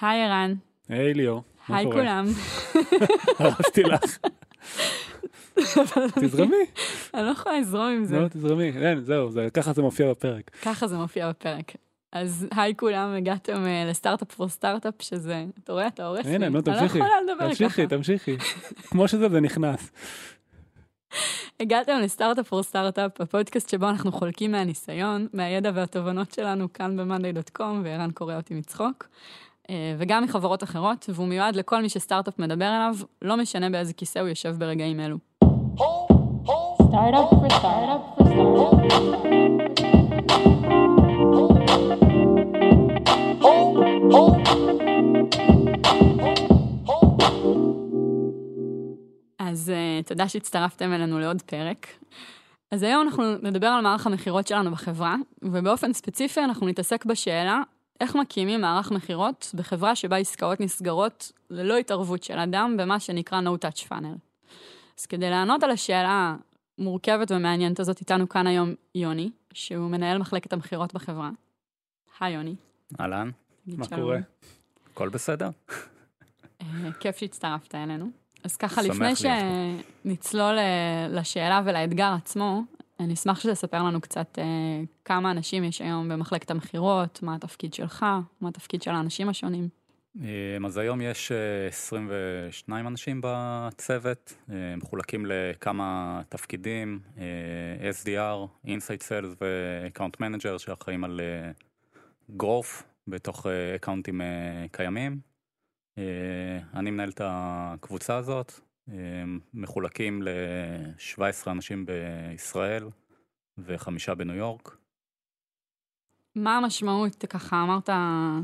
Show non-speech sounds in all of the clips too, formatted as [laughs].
היי ערן. היי ליאור, היי? כולם. [laughs] הרסתי לך. תזרמי, אני לא יכולה לזרום עם זה. לא, תזרמי. אין, זהו, זה- ככה זה מופיע בפרק. ככה זה מופיע בפרק. אז היי כולם, הגעתם אה, לסטארט-אפ פור סטארט-אפ, שזה, אתה רואה, אתה הורס לי. הנה, נו, אני לא תמשיכי. יכולה לדבר תמשיכי, ככה. תמשיכי. כמו שזה, זה נכנס. הגעתם לסטארט-אפ פור סטארט-אפ, הפודקאסט שבו אנחנו חולקים מהניסיון, מהידע והתובנות שלנו כאן ב-monday.com, וערן קורא אותי מצחוק, וגם מחברות אחרות, והוא מיועד לכל מי שסטארט-אפ מדבר אליו, לא משנה באיזה כיסא הוא יושב ברגעים אלו. Startup for startup for startup. אז uh, תודה שהצטרפתם אלינו לעוד פרק. אז היום אנחנו נדבר על מערך המכירות שלנו בחברה, ובאופן ספציפי אנחנו נתעסק בשאלה איך מקימים מערך מכירות בחברה שבה עסקאות נסגרות ללא התערבות של אדם במה שנקרא no touch funnel. אז כדי לענות על השאלה המורכבת והמעניינת הזאת, איתנו כאן היום יוני, שהוא מנהל מחלקת המכירות בחברה. היי יוני. אהלן, מה שלום. קורה? הכל בסדר? אה, כיף שהצטרפת אלינו. אז ככה, לפני. שנצלול אה, לשאלה ולאתגר עצמו, אני אשמח שתספר לנו קצת אה, כמה אנשים יש היום במחלקת המכירות, מה התפקיד שלך, מה התפקיד של האנשים השונים. אמ, אז היום יש אה, 22 אנשים בצוות, אה, מחולקים לכמה תפקידים, אה, SDR, Inside Sales ו-Account Manager שאחראים על אה, growth בתוך אה, אקאונטים אה, קיימים. אה, אני מנהל את הקבוצה הזאת, אה, מחולקים ל-17 אנשים בישראל וחמישה בניו יורק. מה המשמעות, ככה אמרת,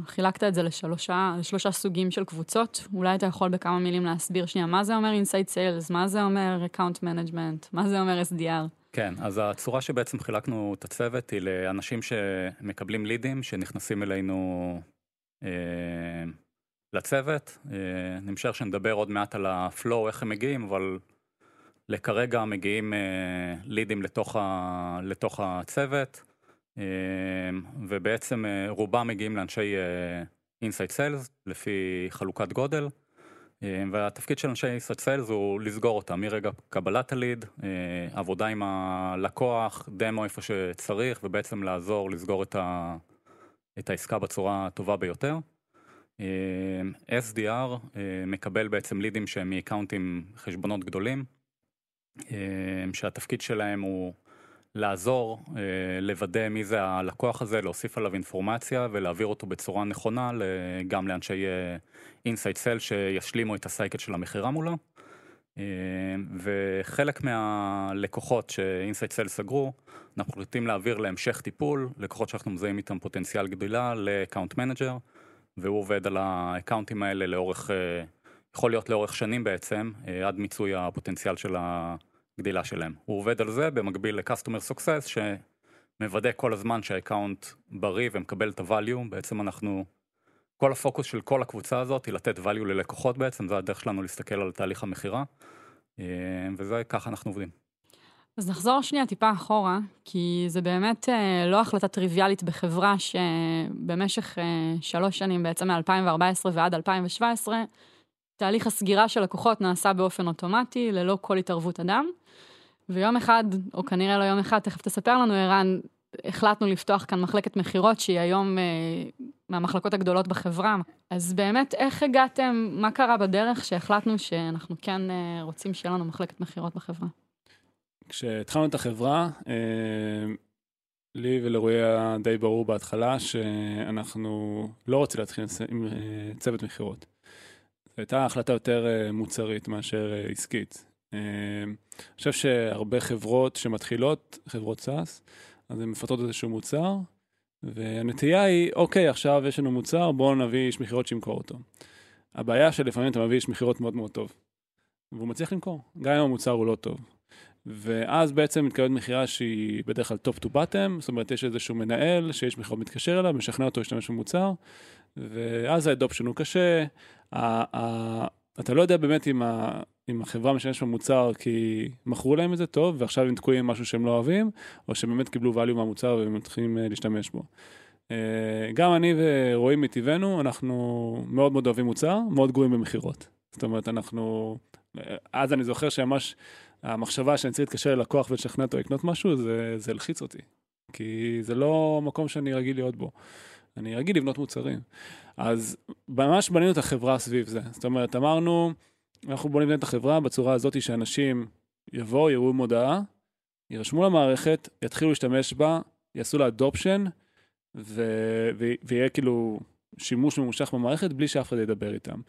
חילקת את זה לשלושה, לשלושה סוגים של קבוצות, אולי אתה יכול בכמה מילים להסביר שנייה מה זה אומר Inside Sales, מה זה אומר Account Management, מה זה אומר SDR. כן, אז הצורה שבעצם חילקנו את הצוות היא לאנשים שמקבלים לידים, שנכנסים אלינו אה, לצוות. אה, אני משער שנדבר עוד מעט על הפלואו, איך הם מגיעים, אבל לכרגע מגיעים אה, לידים לתוך, ה, לתוך הצוות, אה, ובעצם רובם מגיעים לאנשי Inside Sales, לפי חלוקת גודל. והתפקיד של אנשי Inside Sales הוא לסגור אותם מרגע קבלת הליד, עבודה עם הלקוח, דמו איפה שצריך, ובעצם לעזור לסגור את, ה, את העסקה בצורה הטובה ביותר. אה, SDR אה, מקבל בעצם לידים שהם מאקאונטים חשבונות גדולים, אה, שהתפקיד שלהם הוא לעזור, לוודא מי זה הלקוח הזה, להוסיף עליו אינפורמציה ולהעביר אותו בצורה נכונה גם לאנשי inside sales שישלימו את ה cycle של המכירה מולו. וחלק מהלקוחות ש inside sales סגרו, אנחנו רוצים להעביר להמשך טיפול, לקוחות שאנחנו מזהים איתם פוטנציאל גדילה ל account manager, והוא עובד על האקאונטים האלה לאורך, אה, יכול להיות לאורך שנים בעצם, אה, עד מיצוי הפוטנציאל של הגדילה שלהם. הוא עובד על זה במקביל ל-customer success, שמוודא כל הזמן שה account בריא ומקבל את ה-value, בעצם אנחנו, כל הפוקוס של כל הקבוצה הזאת היא לתת value ללקוחות בעצם, זה הדרך שלנו להסתכל על תהליך המכירה, אה, וזה ככה אנחנו עובדים. אז נחזור שנייה טיפה אחורה, כי זה באמת אה, לא החלטה טריוויאלית בחברה שבמשך אה, שלוש שנים, בעצם מ-2014 ועד 2017, תהליך הסגירה של לקוחות נעשה באופן אוטומטי, ללא כל התערבות אדם. ויום אחד, או כנראה לא יום אחד, תכף תספר לנו, ערן, החלטנו לפתוח כאן מחלקת מכירות, שהיא היום אה, מהמחלקות הגדולות בחברה. אז באמת, איך הגעתם, מה קרה בדרך שהחלטנו שאנחנו כן אה, רוצים שיהיה לנו מחלקת מכירות בחברה? כשהתחלנו את החברה, אה, לי ולרועי היה די ברור בהתחלה שאנחנו לא רוצים להתחיל עם אה, צוות מכירות. זו הייתה החלטה יותר אה, מוצרית מאשר עסקית. אני חושב שהרבה חברות שמתחילות, חברות SaaS, אז הן מפתחות איזשהו מוצר, והנטייה היא, אוקיי, עכשיו יש לנו מוצר, בואו נביא איש מכירות שימכור אותו. הבעיה שלפעמים אתה מביא איש מכירות מאוד מאוד טוב, והוא מצליח למכור, גם אם המוצר הוא לא טוב. ואז בעצם מתקבלת מכירה שהיא בדרך כלל top to bottom, זאת אומרת יש איזשהו מנהל שיש מכירות מתקשר אליו, משכנע אותו להשתמש במוצר, ואז האדופשן הוא קשה, ה- ה- אתה לא יודע באמת אם, ה- אם החברה משתמשת במוצר כי מכרו להם את זה טוב, ועכשיו הם תקועים עם משהו שהם לא אוהבים, או שבאמת קיבלו value מהמוצר והם מתחילים אה, להשתמש בו. אה, גם אני ורועי מטבענו, אנחנו מאוד מאוד אוהבים מוצר, מאוד גרועים במכירות. זאת אומרת, אנחנו... אה, אז אני זוכר שממש המחשבה שאני צריך להתקשר ללקוח ולשכנע אותו לקנות משהו, זה, זה הלחיץ אותי. כי זה לא מקום שאני רגיל להיות בו. אני רגיל לבנות מוצרים. אז ממש בנינו את החברה סביב זה. זאת אומרת, אמרנו, אנחנו נבנה את החברה בצורה הזאת שאנשים יבואו, יראו מודעה, יירשמו למערכת, יתחילו להשתמש בה, יעשו לה אדופשן, ו- ו- ויהיה כאילו שימוש ממושך במערכת בלי שאף אחד ידבר איתם.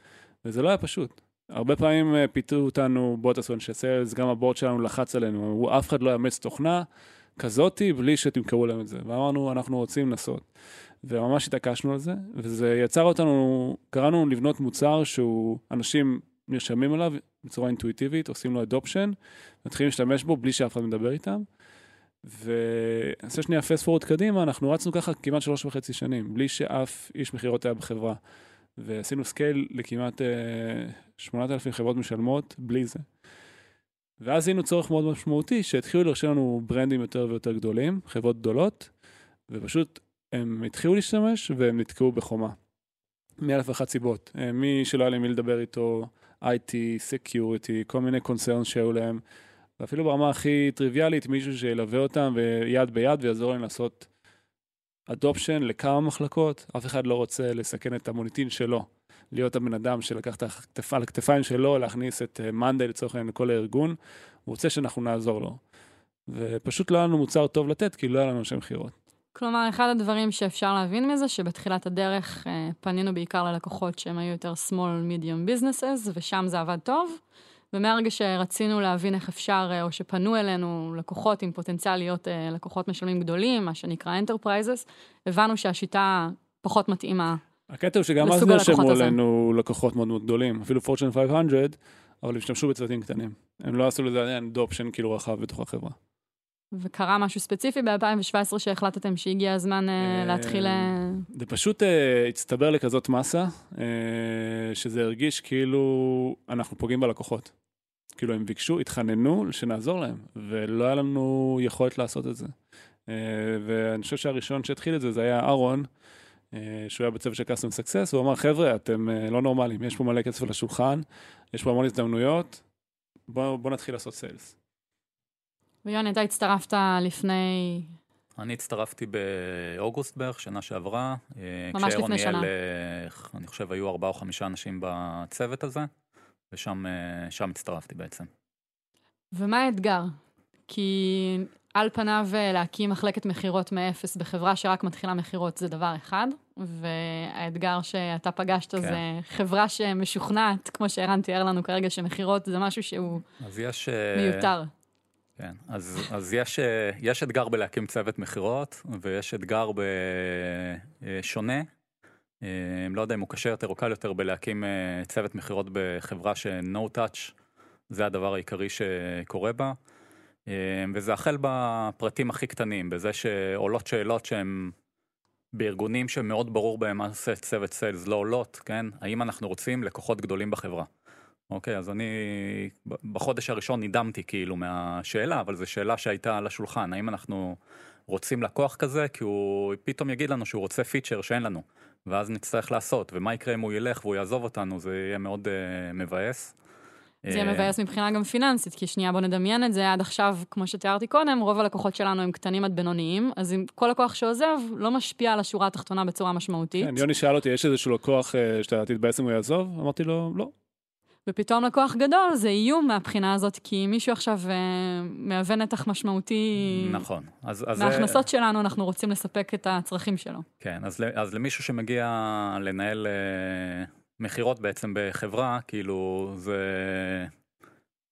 וזה לא היה פשוט. הרבה פעמים אה, פיתו אותנו, בואו תעשו אנשי סיילס, גם הבורד שלנו לחץ עלינו, אמרו, אף אחד לא יאמץ תוכנה כזאתי בלי שתמכרו להם את זה. ואמרנו, אנחנו רוצים לנסות. וממש התעקשנו על זה, וזה יצר אותנו, קראנו לבנות מוצר שהוא, אנשים נרשמים עליו בצורה אינטואיטיבית, עושים לו adoption, מתחילים להשתמש בו בלי שאף אחד מדבר איתם. ונעשה שנייה fast קדימה, אנחנו רצנו ככה כמעט שלוש וחצי שנים, בלי שאף איש מכירות היה בחברה. ועשינו scale לכמעט אה, 8,000 חברות משלמות בלי זה. ואז זיהינו צורך מאוד משמעותי, שהתחילו לרשום לנו ברנדים יותר ויותר גדולים, חברות גדולות, ופשוט הם התחילו להשתמש והם נתקעו בחומה. מאלף ואחת סיבות. אה, מי שלא היה לי מי לדבר איתו, IT, Security, כל מיני קונצרנס שהיו להם, ואפילו ברמה הכי טריוויאלית, מישהו שילווה אותם ויד ביד ויעזור להם לעשות אדופשן לכמה מחלקות, אף אחד לא רוצה לסכן את המוניטין שלו. להיות הבן אדם שלקח הכתפ... על הכתפיים שלו, להכניס את מאנדיי לצורך העניין לכל הארגון, הוא רוצה שאנחנו נעזור לו. ופשוט לא היה לנו מוצר טוב לתת, כי לא היה לנו שם מכירות. כלומר, אחד הדברים שאפשר להבין מזה, שבתחילת הדרך אה, פנינו בעיקר ללקוחות שהם היו יותר small medium businesses, ושם זה עבד טוב. ומהרגע שרצינו להבין איך אפשר, אה, או שפנו אלינו לקוחות עם פוטנציאל להיות אה, לקוחות משלמים גדולים, מה שנקרא enterprises, הבנו שהשיטה פחות מתאימה. הקטע הוא שגם אז לסוג הלקוחות נרשמו הזה. עלינו לקוחות מאוד מאוד גדולים, אפילו פורצ'ן 500, אבל הם השתמשו בצוותים קטנים. הם לא עשו לזה עדיין אדופשן כאילו רחב בתוך החברה. וקרה משהו ספציפי ב-2017 שהחלטתם שהגיע הזמן אה, להתחיל... אה, זה פשוט אה, הצטבר לכזאת מסה, אה, שזה הרגיש כאילו אנחנו פוגעים בלקוחות. כאילו הם ביקשו, התחננו שנעזור להם, ולא היה לנו יכולת לעשות את זה. אה, ואני חושב שהראשון שהתחיל את זה, זה היה אהרון, אה, שהוא היה בצוות של custom success, הוא אמר, חבר'ה, אתם אה, לא נורמלים, יש פה מלא כסף על השולחן, יש פה המון הזדמנויות, בואו בוא נתחיל לעשות סיילס. ויוני, אתה הצטרפת לפני... אני הצטרפתי באוגוסט בערך, שנה שעברה. אה, ממש לפני ניהל, שנה. אה, אני חושב היו ארבעה או חמישה אנשים בצוות הזה, ושם אה, הצטרפתי בעצם. ומה האתגר? כי על פניו אה, להקים מחלקת מכירות מאפס בחברה שרק מתחילה מכירות זה דבר אחד, והאתגר שאתה פגשת כן. זה חברה שמשוכנעת, כמו שערן תיאר לנו כרגע, שמכירות זה משהו שהוא אז יש... מיותר. כן, אז, אז יש, אה, יש אתגר בלהקים צוות מכירות, ויש אתגר בשונה. לא יודע אם הוא קשה יותר או קל יותר בלהקים אה, צוות מכירות בחברה ש-no touch, זה הדבר העיקרי שקורה בה. אה, וזה החל בפרטים הכי קטנים, בזה שעולות שאלות שהן בארגונים שמאוד ברור בהם מה עושה צוות סיילס לא עולות, כן? האם אנחנו רוצים לקוחות גדולים בחברה? אוקיי, אז אני בחודש הראשון נדהמתי כאילו מהשאלה, אבל זו שאלה שהייתה על השולחן, האם אנחנו רוצים לקוח כזה, כי הוא פתאום יגיד לנו שהוא רוצה פיצ'ר שאין לנו, ואז נצטרך לעשות, ומה יקרה אם הוא ילך והוא יעזוב אותנו, זה יהיה מאוד uh, מבאס. זה יהיה אה, מבאס מבחינה גם פיננסית, כי שנייה בוא נדמיין את זה, עד עכשיו, כמו שתיארתי קודם, רוב הלקוחות שלנו הם קטנים עד בינוניים, אז אם כל לקוח שעוזב לא משפיע על השורה התחתונה בצורה משמעותית, כן, יוני שאל אותי, יש איזשהו לקוח אה, שאתה תתבאס אם הוא יעזוב? אמרתי לו, לא. ופתאום לקוח גדול זה איום מהבחינה הזאת, כי מישהו עכשיו אה, מהווה נתח משמעותי. נכון, אז, אז זה- מההכנסות שלנו אנחנו רוצים לספק את הצרכים שלו. כן, אז, אז למישהו שמגיע לנהל אה, מכירות בעצם בחברה, כאילו זה...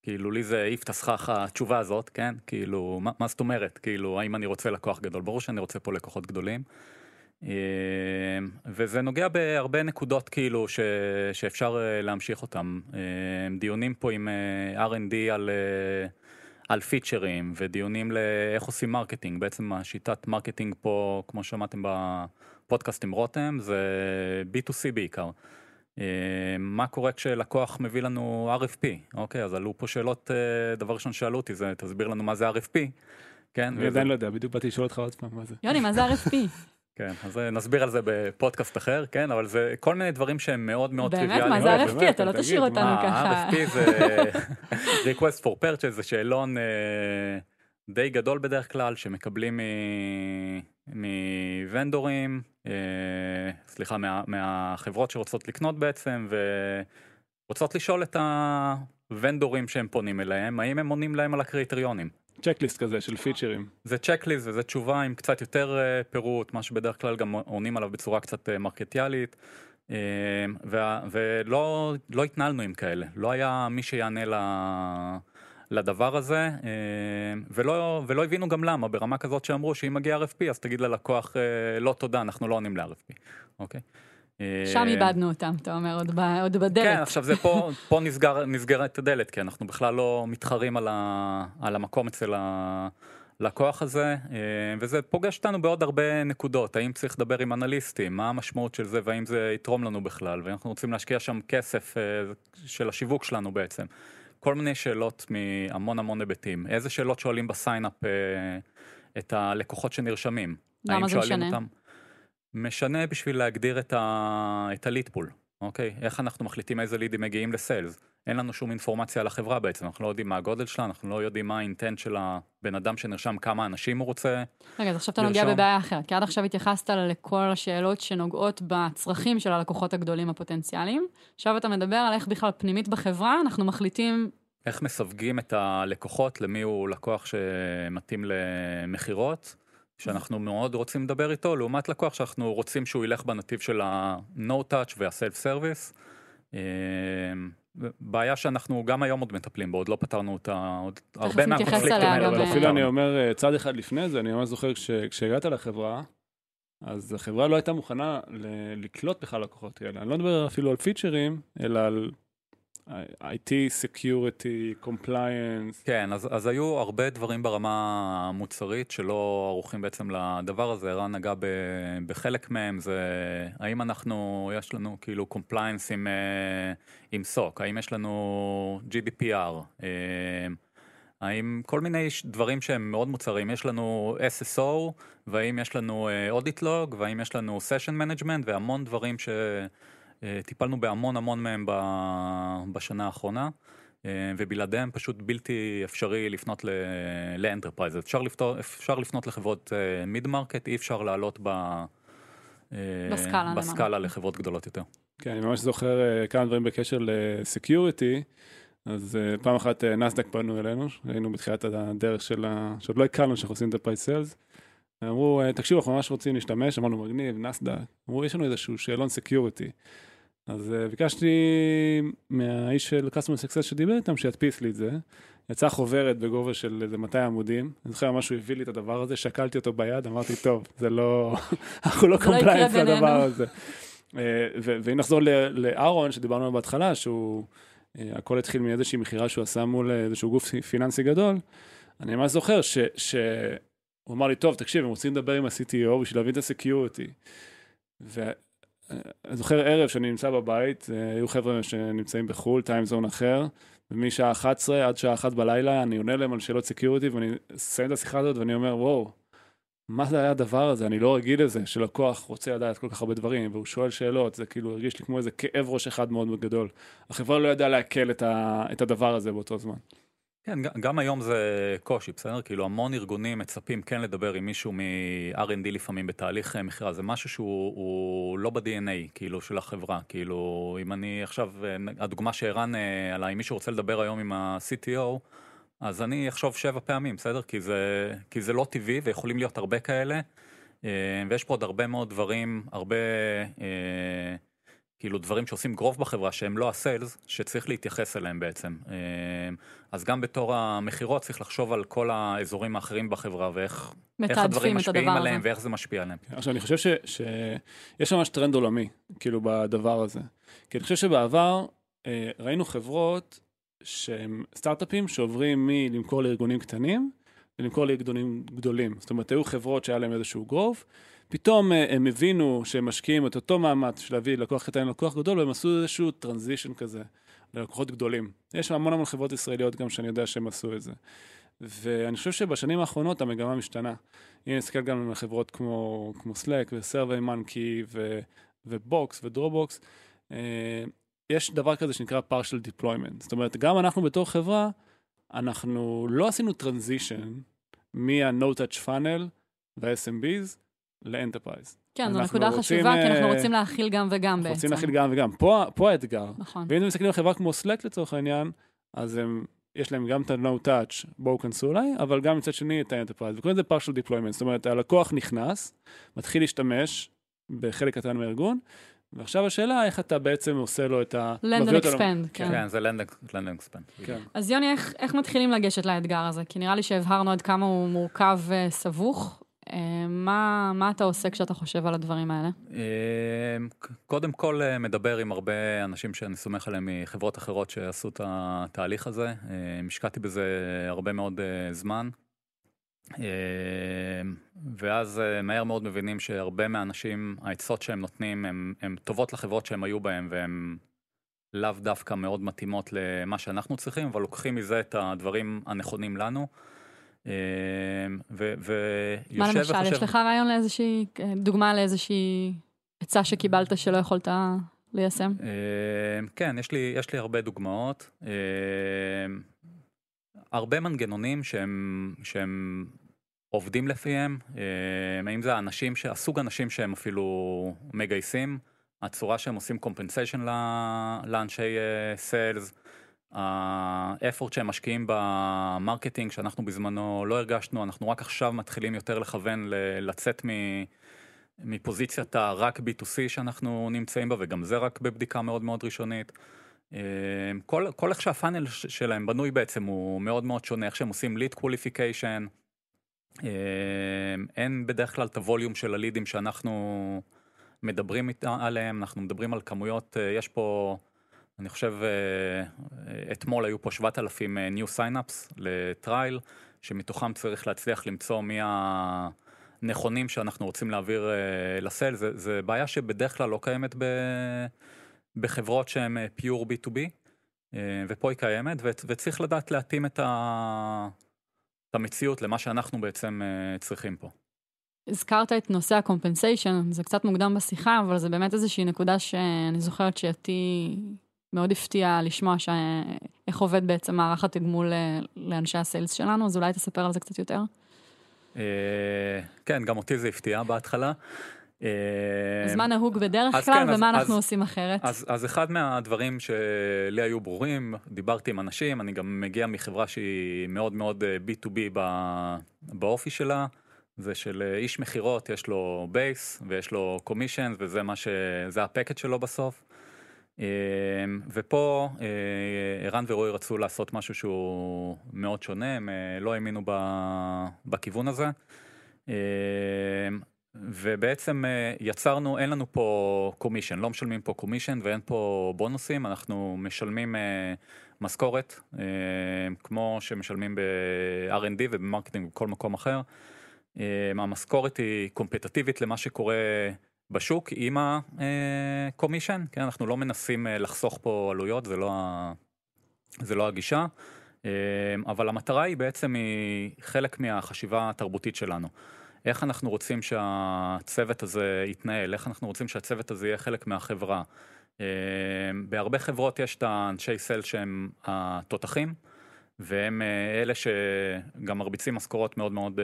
כאילו לי זה העיף את הסכך התשובה הזאת, כן? כאילו, מה, מה זאת אומרת? כאילו, האם אני רוצה לקוח גדול? ברור שאני רוצה פה לקוחות גדולים. אה, וזה נוגע בהרבה נקודות כאילו ש, שאפשר אה, להמשיך אותם. אה, דיונים פה עם אה, R&D על, אה, על פיצ'רים ודיונים לאיך עושים marketing. בעצם השיטת marketing פה, כמו ששמעתם בפודקאסט עם רותם, זה B2C בעיקר. אה, מה קורה כשלקוח מביא לנו RFP? אוקיי, אז עלו פה שאלות, דבר ראשון שאלו אותי זה, תסביר לנו מה זה RFP. כן, אני עדיין לא יודע, בדיוק באתי לשאול אותך עוד פעם מה זה. יוני, מה זה RFP? [laughs] כן, אז נסביר על זה בפודקאסט אחר, כן, אבל זה כל מיני דברים שהם מאוד מאוד באמת, טריוויאליים. מה זה RFP? באמת, אתה לא תשאיר אותנו ככה. ה-RFP זה [laughs] request for purchase, זה שאלון אה, די גדול בדרך כלל, שמקבלים מוונדורים, אה, סליחה, מה, מהחברות שרוצות לקנות בעצם, ורוצות לשאול את הוונדורים שהם פונים אליהם, האם הם עונים להם על הקריטריונים. צ'קליסט כזה של פיצ'רים. זה צ'קליסט וזה תשובה עם קצת יותר אה, פירוט, מה שבדרך כלל גם עונים עליו בצורה קצת אה, מרקטיאלית. אה, ולא לא התנהלנו עם כאלה, לא היה מי שיענה ל- לדבר הזה, ולא, ולא הבינו גם למה, ברמה כזאת שאמרו שאם מגיע RFP אז תגיד ללקוח לא תודה, אנחנו לא עונים ל-RFP, אוקיי? אה, שם איבדנו אותם, אתה אומר, עוד ב- עוד בדלת. כן, עכשיו זה פה, פה נסגר, נסגרת הדלת, כי אנחנו בכלל לא מתחרים על, ה, על המקום אצל הלקוח הזה, אה, וזה פוגש אותנו בעוד הרבה נקודות, האם צריך לדבר עם אנליסטים, מה המשמעות של זה והאם זה יתרום לנו בכלל, ואנחנו רוצים להשקיע שם כסף אה, של השיווק שלנו בעצם. כל מיני שאלות מהמון המון היבטים, איזה שאלות שואלים ב sign up אה, את הלקוחות שנרשמים. למה זה משנה? אותם- משנה בשביל להגדיר את, ה... את הליד פול, אוקיי? איך אנחנו מחליטים איזה לידים מגיעים לסיילס? אין לנו שום אינפורמציה על החברה בעצם, אנחנו לא יודעים מה הגודל שלה, אנחנו לא יודעים מה האינטנט של הבן אדם שנרשם, כמה אנשים הוא רוצה. רגע, אז עכשיו אתה נוגע. בבעיה אחרת, כי עד עכשיו התייחסת לכל השאלות שנוגעות בצרכים של הלקוחות הגדולים הפוטנציאליים. עכשיו אתה מדבר על איך בכלל פנימית בחברה אנחנו מחליטים, איך מסווגים את הלקוחות, למי הוא לקוח שמתאים למכירות, שאנחנו מאוד רוצים לדבר איתו, לעומת לקוח שאנחנו רוצים שהוא ילך בנתיב של ה-No touch וה-self service. אה, בעיה שאנחנו גם היום עוד מטפלים בו, עוד לא פתרנו אותה, עוד הרבה מהקונפליקטים האלה עוד לא אפילו אני. אומר, אה, צעד אחד לפני זה, אני ממש זוכר כש- כשהגעת לחברה, אז החברה לא הייתה מוכנה לקלוט בכלל לקוחות כאלה. אני לא מדבר אפילו על פיצ'רים, אלא על IT, Security, Compliance. כן, אז, אז היו הרבה דברים ברמה המוצרית שלא ערוכים בעצם לדבר הזה, ערן נגע ב, בחלק מהם, זה האם אנחנו, יש לנו כאילו compliance עם, אה, עם SOC, האם יש לנו GDPR, אה, האם כל מיני ש- דברים שהם מאוד מוצרים, יש לנו SSO, והאם יש לנו אה, Audit Log, והאם יש לנו Session Management, והמון דברים שטיפלנו בהמון המון מהם בשנה האחרונה. אה, ובלעדיהם פשוט בלתי אפשרי לפנות ל enterprise. אפשר, לפתור, אפשר לפנות לחברות mid market, אי אפשר לעלות ב, אה, בסקאלה בסקאלה. לחברות גדולות יותר. כן, אני ממש זוכר אה, כמה דברים בקשר ל security. אז אה, פעם אחת אה, נסדק פנו אלינו, היינו בתחילת הדרך של ה... שעוד לא הכרנו שאנחנו עושים enterprise sales. אמרו, אה, תקשיבו, אנחנו ממש רוצים להשתמש, אמרנו, מגניב, נסדק. אמרו, יש לנו איזשהו שאלון security. אז אה, ביקשתי מהאיש של customer success שדיבר איתם, שידפיס לי את זה. יצאה חוברת בגובה של איזה 200 עמודים. אני זוכר ממש הוא הביא לי את הדבר הזה, שקלתי אותו ביד, אמרתי, טוב, זה לא... [laughs] אנחנו לא לא compliance בינינו." לדבר הזה. אה, ואם נחזור לאהרון, שדיברנו עליו בהתחלה, שהוא, אה, הכל התחיל מאיזושהי מכירה שהוא עשה מול איזשהו גוף פיננסי גדול, אני ממש זוכר שהוא אמר לי, טוב, תקשיב, הם רוצים לדבר עם ה-CTO בשביל להבין את ה security. ואני זוכר ערב שאני נמצא בבית, אה, היו חבר'ה שנמצאים בחו"ל, time zone אחר, ומשעה 11 עד שעה 1 בלילה, אני עונה להם על שאלות security, ואני אסיים את השיחה הזאת ואני אומר, וואו, מה זה היה הדבר הזה? אני לא רגיל לזה, שלקוח רוצה לדעת כל כך הרבה דברים, והוא שואל שאלות, זה כאילו הרגיש לי כמו איזה כאב ראש אחד מאוד מאוד גדול. החברה לא ידעה לעכל את, ה, את הדבר הזה באותו זמן. כן, גם היום זה קושי, בסדר? כאילו המון ארגונים מצפים כן לדבר עם מישהו מ-R&D לפעמים בתהליך אה, מכירה, זה משהו שהוא הוא לא ב-DNA, כאילו, של החברה. כאילו, אם אני עכשיו, אה, הדוגמה שערן אה, העלה, אם מישהו רוצה לדבר היום עם ה-CTO, אז אני אחשוב שבע פעמים, בסדר? כי זה, כי זה לא טבעי ויכולים להיות הרבה כאלה, ויש פה עוד הרבה מאוד דברים, הרבה... כאילו דברים שעושים growth בחברה שהם לא ה sales, שצריך להתייחס אליהם בעצם. אה, אז גם בתור המכירות צריך לחשוב על כל האזורים האחרים בחברה ואיך איך הדברים משפיעים הזה. עליהם ואיך זה משפיע עליהם. עכשיו, אני חושב ש- שיש ממש טרנד עולמי, כאילו, בדבר הזה. כי אני חושב שבעבר אה, ראינו חברות שהם סטארט-אפים שעוברים מלמכור לארגונים קטנים ולמכור לארגונים גדולים. זאת אומרת, היו חברות שהיה להם איזשהו גרוב, פתאום אה, הם הבינו שהם משקיעים את אותו מאמץ של להביא לקוח קטן ללקוח גדול, והם עשו איזשהו טרנזישן כזה ללקוחות גדולים. יש המון המון חברות ישראליות גם שאני יודע שהם עשו את זה. ואני חושב שבשנים האחרונות המגמה משתנה. אם נסתכל גם על חברות כמו, כמו Slack ו-Survey Monkey ו- ובוקס ודרובוקס, אה, יש דבר כזה שנקרא partial deployment. זאת אומרת, גם אנחנו בתור חברה, אנחנו לא עשינו transition מה-No-Touch funnel וה-SMBs ל-Enterprise. כן, זו אנחנו נקודה רוצים, חשובה, כי אנחנו אה, רוצים להכיל גם וגם אנחנו בעצם. רוצים להכיל גם וגם. פה, פה האתגר. נכון. ואם אתם מסתכלים על חברה כמו Slack לצורך העניין, אז הם, יש להם גם את ה-No Touch, בואו כנסו אליי, אבל גם מצד שני את ה-Enterprise. וקוראים לזה partial deployment, זאת אומרת, הלקוח נכנס, מתחיל להשתמש בחלק קטן מהארגון, ועכשיו השאלה איך אתה בעצם עושה לו את ה... אותו למ- expand, כן. כן, זה לנדינג ספן. כן. אז יוני, איך, איך מתחילים לגשת לאתגר הזה? כי נראה לי שהבהרנו עד כמה הוא מורכב וסבוך. אה, מה, מה אתה עושה כשאתה חושב על הדברים האלה? קודם כל אה, מדבר עם הרבה אנשים שאני סומך עליהם מחברות אחרות שעשו את התהליך הזה. אה, השקעתי בזה הרבה מאוד אה, זמן. אה, ואז אה, מהר מאוד מבינים שהרבה מהאנשים, העצות שהם נותנים הן טובות לחברות שהם היו בהן והן לאו דווקא מאוד מתאימות למה שאנחנו צריכים, אבל לוקחים מזה את הדברים הנכונים לנו. אה, ו- ויושב מה למשל, וחושב- יש לך רעיון לאיזושהי, אה, דוגמה לאיזושהי עצה שקיבלת שלא יכולת ליישם? אה, כן, יש לי, יש לי הרבה דוגמאות. אה, הרבה מנגנונים שהם, שהם עובדים לפיהם, אה, האם זה האנשים, ש- הסוג אנשים שהם אפילו מגייסים, הצורה שהם עושים ל- לאנשי sales, ה effort שהם משקיעים ב marketing שאנחנו בזמנו לא הרגשנו, אנחנו רק עכשיו מתחילים יותר לכוון לצאת מ... מפוזיציית הרק B2C שאנחנו נמצאים בה, וגם זה רק בבדיקה מאוד מאוד ראשונית. אה, כל, כל איך שהפאנל שלהם בנוי בעצם הוא מאוד מאוד שונה, איך שהם עושים lead qualification. אה, אין בדרך כלל את הווליום של הלידים שאנחנו מדברים עליהם, אנחנו מדברים על כמויות, אה, יש פה, אני חושב, אה, אתמול היו פה 7,000 אה, new sign-ups לטרייל, שמתוכם צריך להצליח למצוא מי ה... נכונים שאנחנו רוצים להעביר לסל, זה, זה בעיה שבדרך כלל לא קיימת ב, בחברות שהן pure B2B, uh, ופה היא קיימת, וצריך לדעת להתאים את, ה, את המציאות למה שאנחנו בעצם צריכים פה. הזכרת את נושא הקומפנסיישן, זה קצת מוקדם בשיחה, אבל זה באמת איזושהי נקודה שאני זוכרת שאותי מאוד הפתיע לשמוע ש... איך עובד בעצם מערך התגמול אה, לאנשי הסיילס שלנו, אז אולי תספר על זה קצת יותר. Uh, כן, גם אותי זה הפתיע בהתחלה. Uh, אז מה נהוג בדרך אז כלל, כן, אז- ומה אנחנו אז- עושים אחרת? אז, אז אחד מהדברים שלי היו ברורים, דיברתי עם אנשים, אני גם מגיע מחברה שהיא מאוד מאוד אה, B2B ב- באופי שלה, זה של אה, איש מכירות, יש לו בייס ויש לו קומישן וזה מה ש... זה הפקט שלו בסוף. אה, ופה אה, ערן ורועי רצו לעשות משהו שהוא מאוד שונה, הם אה, לא האמינו בכיוון הזה. אה, ובעצם אה, יצרנו, אין לנו פה commission, לא משלמים פה commission ואין פה בונוסים, אנחנו משלמים משכורת, אה, כמו שמשלמים ב-R&D וב marketing ובכל מקום אחר. המשכורת היא קומפטטיבית למה שקורה בשוק עם ה commission, כן, אנחנו לא מנסים אה, לחסוך פה עלויות, זה לא, ה... זה לא הגישה. אה, אבל המטרה היא בעצם היא חלק מהחשיבה התרבותית שלנו. איך אנחנו רוצים שהצוות הזה יתנהל, איך אנחנו רוצים שהצוות הזה יהיה חלק מהחברה. אה, בהרבה חברות יש את האנשי סל שהם התותחים, והם אלה שגם מרביצים משכורות מאוד מאוד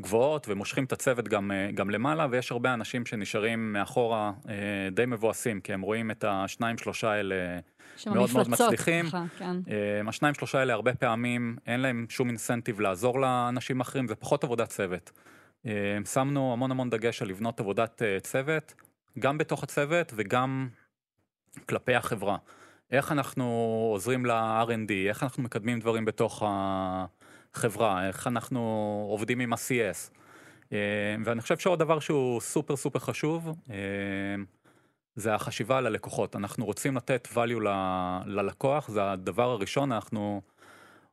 גבוהות ומושכים את הצוות גם, אה, גם למעלה, ויש הרבה אנשים שנשארים מאחורה אה, די מבואסים, כי הם רואים את השניים שלושה האלה מאוד מאוד מצליחים. ככה, כן. אה, השניים שלושה האלה הרבה פעמים אין להם שום אינסנטיב לעזור לאנשים אחרים, זה פחות עבודת צוות. אה, שמנו המון המון דגש על לבנות עבודת אה, צוות, גם בתוך הצוות וגם כלפי החברה. איך אנחנו עוזרים ל-R&D, איך אנחנו מקדמים דברים בתוך החברה, איך אנחנו עובדים עם ה-CS. אה, ואני חושב שעוד דבר שהוא סופר סופר חשוב, אה, זה החשיבה על הלקוחות. אנחנו רוצים לתת value ל- ללקוח, זה הדבר הראשון, אנחנו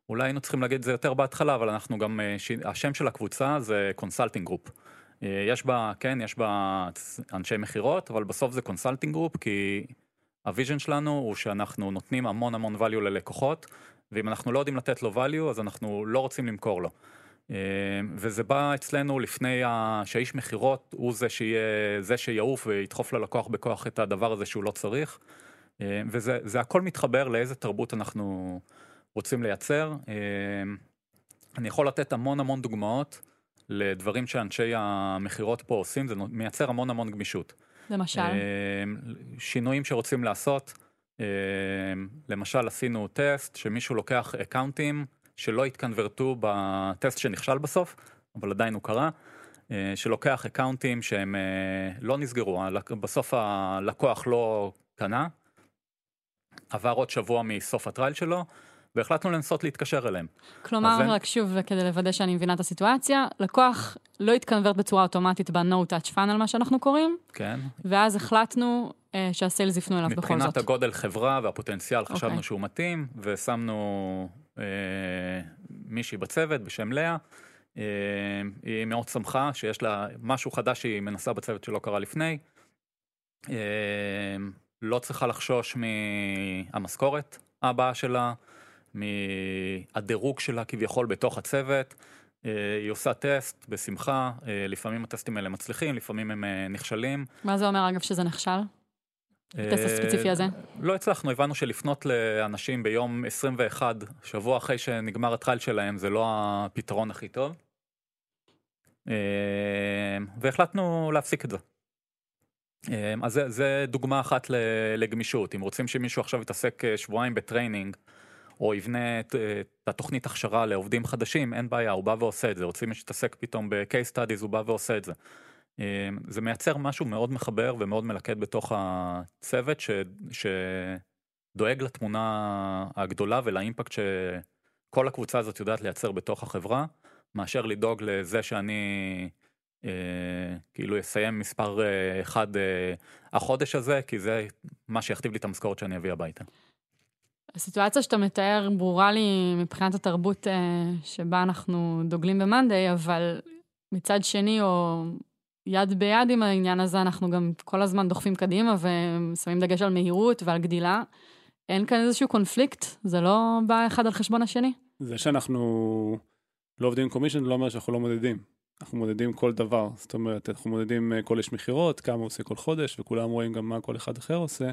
אולי היינו צריכים להגיד את זה יותר בהתחלה, אבל אנחנו גם, אה, השם של הקבוצה זה consulting group. יש בה, כן, יש בה אנשי מכירות, אבל בסוף זה consulting group, כי ה vision שלנו הוא שאנחנו נותנים המון המון value ללקוחות, ואם אנחנו לא יודעים לתת לו value, אז אנחנו לא רוצים למכור לו. אה, וזה בא אצלנו לפני ה... שהאיש מכירות הוא זה שיהיה, זה שיעוף וידחוף ללקוח בכוח את הדבר הזה שהוא לא צריך. אה, וזה זה הכל מתחבר לאיזה תרבות אנחנו רוצים לייצר. אה, אני יכול לתת המון המון דוגמאות לדברים שאנשי המכירות פה עושים, זה מייצר המון המון גמישות. למשל, שינויים שרוצים לעשות, למשל עשינו טסט שמישהו לוקח אקאונטים שלא התקנברטו בטסט שנכשל בסוף, אבל עדיין הוא קרה, אה, שלוקח אקאונטים שהם אה, לא נסגרו, בסוף הלקוח לא קנה, עבר עוד שבוע מסוף הטרייל שלו, והחלטנו לנסות להתקשר אליהם. כלומר, רק שוב, כדי לוודא שאני מבינה את הסיטואציה, לקוח לא התקנברט בצורה אוטומטית ב-No Touch Funnel, מה שאנחנו קוראים, כן. ואז החלטנו אה, שהסיילס יפנו אליו בכל זאת. מבחינת הגודל חברה והפוטנציאל חשבנו אוקיי. שהוא מתאים, ושמנו אה, מישהי בצוות בשם לאה. אה, היא מאוד שמחה שיש לה משהו חדש שהיא מנסה בצוות שלא קרה לפני. אה, לא צריכה לחשוש מהמשכורת הבאה שלה, מהדירוג שלה כביכול בתוך הצוות. אה, היא עושה טסט בשמחה, אה, לפעמים הטסטים האלה מצליחים, לפעמים הם אה, נכשלים. מה זה אומר, אגב, שזה נכשל? הטסט הספציפי הזה? לא הצלחנו, הבנו שלפנות לאנשים ביום 21, שבוע אחרי שנגמר ה trial שלהם, זה לא הפתרון הכי טוב. והחלטנו להפסיק את זה. אז זה, זה דוגמה אחת לגמישות, אם רוצים שמישהו עכשיו יתעסק שבועיים ב training, או יבנה את, את התוכנית הכשרה לעובדים חדשים, אין בעיה, הוא בא ועושה את זה, רוצים שיתעסק פתאום ב-case studies, הוא בא ועושה את זה. אה, זה מייצר משהו מאוד מחבר ומאוד מלכד בתוך הצוות ש, שדואג לתמונה הגדולה ולאימפקט שכל הקבוצה הזאת יודעת לייצר בתוך החברה, מאשר לדאוג לזה שאני אה, כאילו אסיים מספר אה, אחד אה, החודש הזה, כי זה מה שיכתיב לי את המשכורת שאני אביא הביתה. הסיטואציה שאתה מתאר ברורה לי מבחינת התרבות אה, שבה אנחנו דוגלים במאנדיי, אבל מצד שני, או יד ביד עם העניין הזה, אנחנו גם כל הזמן דוחפים קדימה ושמים דגש על מהירות ועל גדילה. אין כאן איזשהו קונפליקט? זה לא בא אחד על חשבון השני? זה שאנחנו לא עובדים עם קומישן לא אומר שאנחנו לא מודדים. אנחנו מודדים כל דבר, זאת אומרת, אנחנו מודדים אה, כל איש מכירות, כמה הוא עושה כל חודש, וכולם רואים גם מה כל אחד אחר עושה.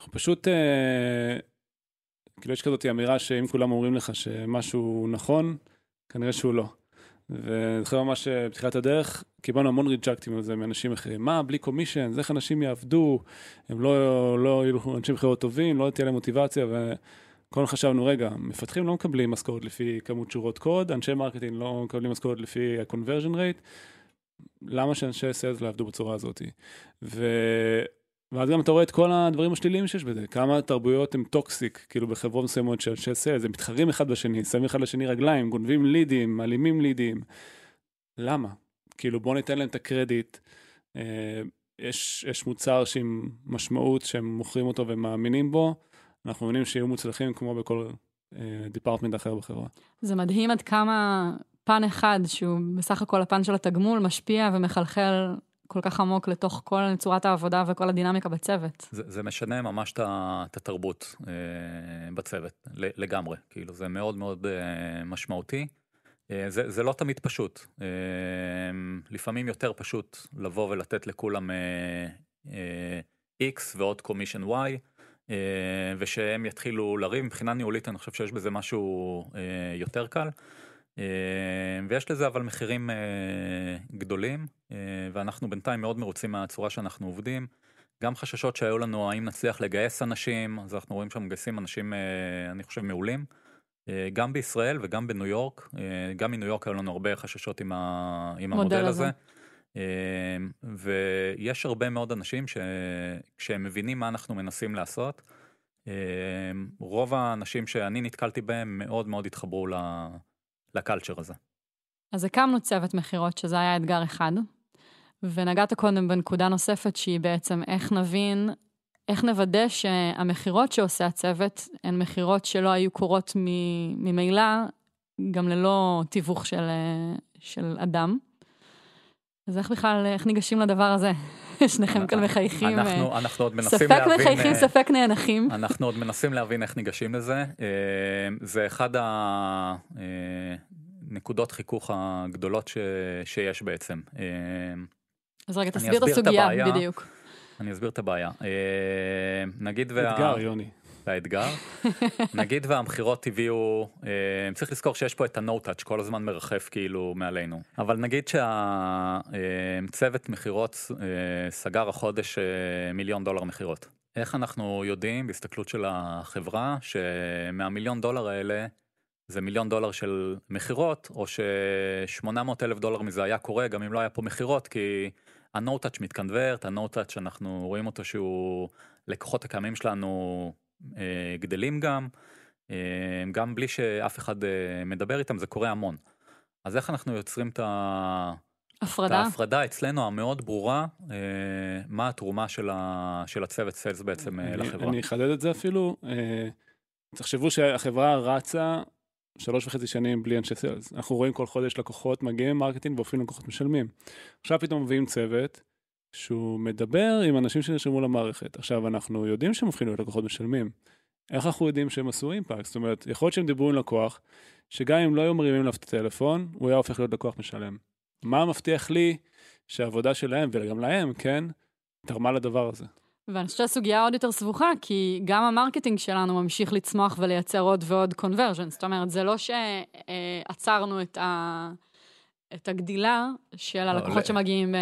אנחנו פשוט, אה, כאילו יש כזאת אמירה שאם כולם אומרים לך שמשהו נכון, כנראה שהוא לא. ואני זוכר ממש אה, בתחילת הדרך, קיבלנו המון ריג'קטים על זה מאנשים אחרים. מה, בלי commission, איך אנשים יעבדו, הם לא, לא יהיו אנשי מכירות טובים, לא תהיה להם מוטיבציה, וכאילו חשבנו, רגע, מפתחים לא מקבלים משכורת לפי כמות שורות קוד, אנשי marketing לא מקבלים משכורת לפי ה-conversion rate, למה שאנשי sales לא יעבדו בצורה הזאת? ו... ואז גם אתה רואה את כל הדברים השליליים שיש בזה, כמה תרבויות הם toxic, כאילו בחברות מסוימות של אנשי sales, הם מתחרים אחד בשני, שמים אחד לשני רגליים, גונבים לידים, מעלימים לידים. למה? כאילו בוא ניתן להם את הקרדיט. אה, יש, יש מוצר שעם משמעות שהם מוכרים אותו ומאמינים בו, אנחנו מאמינים שיהיו מוצלחים כמו בכל דיפרטמנט אחר בחברה. זה מדהים עד כמה פן אחד, שהוא בסך הכל הפן של התגמול, משפיע ומחלחל כל כך עמוק לתוך כל צורת העבודה וכל הדינמיקה בצוות. זה, זה משנה ממש את התרבות אה, בצוות, לגמרי, כאילו זה מאוד מאוד אה, משמעותי. אה, זה, זה לא תמיד פשוט, אה, לפעמים יותר פשוט לבוא ולתת לכולם אה, אה, X ועוד קומישן Y, אה, ושהם יתחילו לריב, מבחינה ניהולית אני חושב שיש בזה משהו אה, יותר קל. אה, ויש לזה אבל מחירים אה, גדולים, אה, ואנחנו בינתיים מאוד מרוצים מהצורה שאנחנו עובדים. גם חששות שהיו לנו, האם נצליח לגייס אנשים, אז אנחנו רואים שם מגייסים אנשים, אני חושב, מעולים. גם בישראל וגם בניו יורק, גם מניו יורק היו לנו הרבה חששות עם, ה, עם מודל המודל הזה. הזה. ויש הרבה מאוד אנשים שכשהם מבינים מה אנחנו מנסים לעשות, רוב האנשים שאני נתקלתי בהם מאוד מאוד התחברו ל- לקלצ'ר הזה. אז הקמנו צוות מכירות, שזה היה אתגר אחד, ונגעת קודם בנקודה נוספת שהיא בעצם איך נבין, איך נוודא שהמכירות שעושה הצוות הן מכירות שלא היו קורות ממילא, גם ללא תיווך של, אה, של אדם. אז איך בכלל, איך ניגשים לדבר הזה? שניכם כאן מחייכים. אה, אנחנו, אנחנו עוד מנסים ספק להבין... מחייכים, אה, ספק נאנחים. אנחנו עוד מנסים להבין איך ניגשים לזה. אה, זה אחד הנקודות חיכוך הגדולות ש... שיש בעצם. אז רגע, אני תסביר את אסביר את הסוגיה, הבעיה. בדיוק. אני אסביר את הבעיה. נגיד וה... אתגר, יוני. האתגר. [laughs] נגיד והמכירות הביאו, אה, צריך לזכור שיש פה את ה-no-touch, כל הזמן מרחף כאילו מעלינו. אבל נגיד שהצוות מכירות אה, סגר החודש אה, מיליון דולר מכירות. איך אנחנו יודעים, בהסתכלות של החברה, שמהמיליון דולר האלה זה מיליון דולר של מכירות, או ש-800 אלף דולר מזה היה קורה גם אם לא היה פה מכירות, כי ה-no-touch מתקנברט, ה-no-touch אנחנו רואים אותו שהוא, לקוחות הקיימים שלנו אה, גדלים גם, אה, גם בלי שאף אחד אה, מדבר איתם, זה קורה המון. אז איך אנחנו יוצרים את ה... את הפרדה? ההפרדה אצלנו המאוד ברורה, אה, מה התרומה של, ה, של הצוות סיילס בעצם אה, אני- לחברה. אני אחדד את זה אפילו. אה, תחשבו שהחברה רצה שלוש וחצי שנים בלי אנשי sales. אנחנו רואים כל חודש לקוחות מגיעים מ marketing והופכים לקוחות משלמים. עכשיו פתאום מביאים צוות שהוא מדבר עם אנשים שנרשמו למערכת. עכשיו, אנחנו יודעים שהם הופכים להיות לקוחות משלמים. איך אנחנו יודעים שהם עשו impact? זאת אומרת, יכול להיות שהם דיברו עם לקוח, שגם אם לא היו מרימים אליו את הטלפון, הוא היה הופך להיות לקוח משלם. מה מבטיח לי שהעבודה שלהם, וגם להם, כן, תרמה לדבר הזה? ואני חושבת שהסוגיה עוד יותר סבוכה, כי גם ה marketing שלנו ממשיך לצמוח ולייצר עוד ועוד conversion. זאת אומרת, זה לא שעצרנו את, ה... את הגדילה של הלקוחות לא. שמגיעים אה,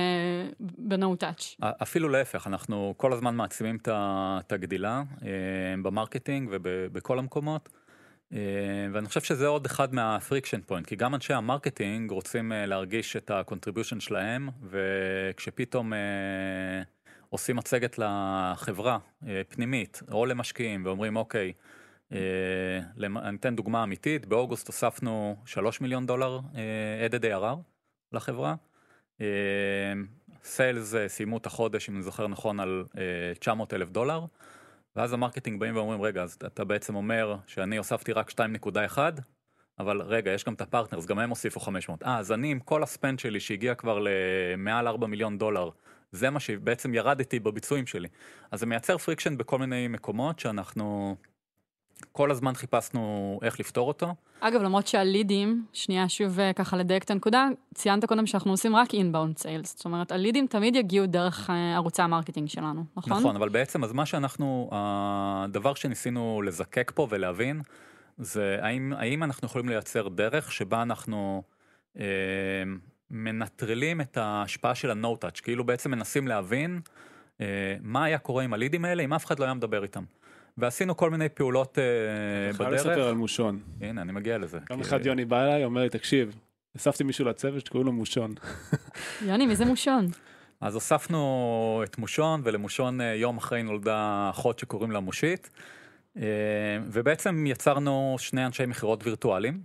ב-no touch. אפילו להפך, אנחנו כל הזמן מעצימים את הגדילה אה, ב marketing ובכל המקומות. אה, ואני חושב שזה עוד אחד מה-friction point, כי גם אנשי ה marketing רוצים להרגיש את ה-contribution שלהם, וכשפתאום עושים מצגת לחברה פנימית, או למשקיעים, ואומרים, אוקיי, למ- אני אתן דוגמה אמיתית, באוגוסט הוספנו 3 מיליון דולר אה, added ARR לחברה. sales סיימו את החודש, אם אני זוכר נכון, על אה, 900 אלף דולר, ואז ה marketing באים ואומרים, רגע, אז אתה בעצם אומר שאני הוספתי רק 2.1, אבל רגע, יש גם את ה partners, גם הם הוסיפו 500. אה, אז אני עם כל ה spend שלי שהגיע כבר למעל 4 מיליון דולר, זה מה שבעצם ירדתי בביצועים שלי. אז זה מייצר friction בכל מיני מקומות שאנחנו כל הזמן חיפשנו איך לפתור אותו. אגב, למרות שהלידים, שנייה שוב אה, ככה לדייק את הנקודה, ציינת קודם שאנחנו עושים רק inbound sales. זאת אומרת, הלידים תמיד יגיעו דרך אה, ערוצי ה marketing שלנו, נכון? נכון, אבל בעצם אז מה שאנחנו, הדבר שניסינו לזקק פה ולהבין, זה האם, האם אנחנו יכולים לייצר דרך שבה אנחנו אה, מנטרלים את ההשפעה של ה-no-touch, כאילו בעצם מנסים להבין אה, מה היה קורה עם הלידים האלה אם אף אחד לא היה מדבר איתם. ועשינו כל מיני פעולות אה, חייב לספר בדרך. על מושון. הנה, אני מגיע לזה. יום כי- אחד יוני בא אליי, אומר לי, תקשיב, הוספתי מישהו לצוות שקוראים לו מושון. [laughs] יוני, מי זה מושון? אז הוספנו את מושון, ולמושון אה, יום אחרי נולדה אחות שקוראים לה מושית, אה, ובעצם יצרנו שני אנשי מכירות וירטואליים.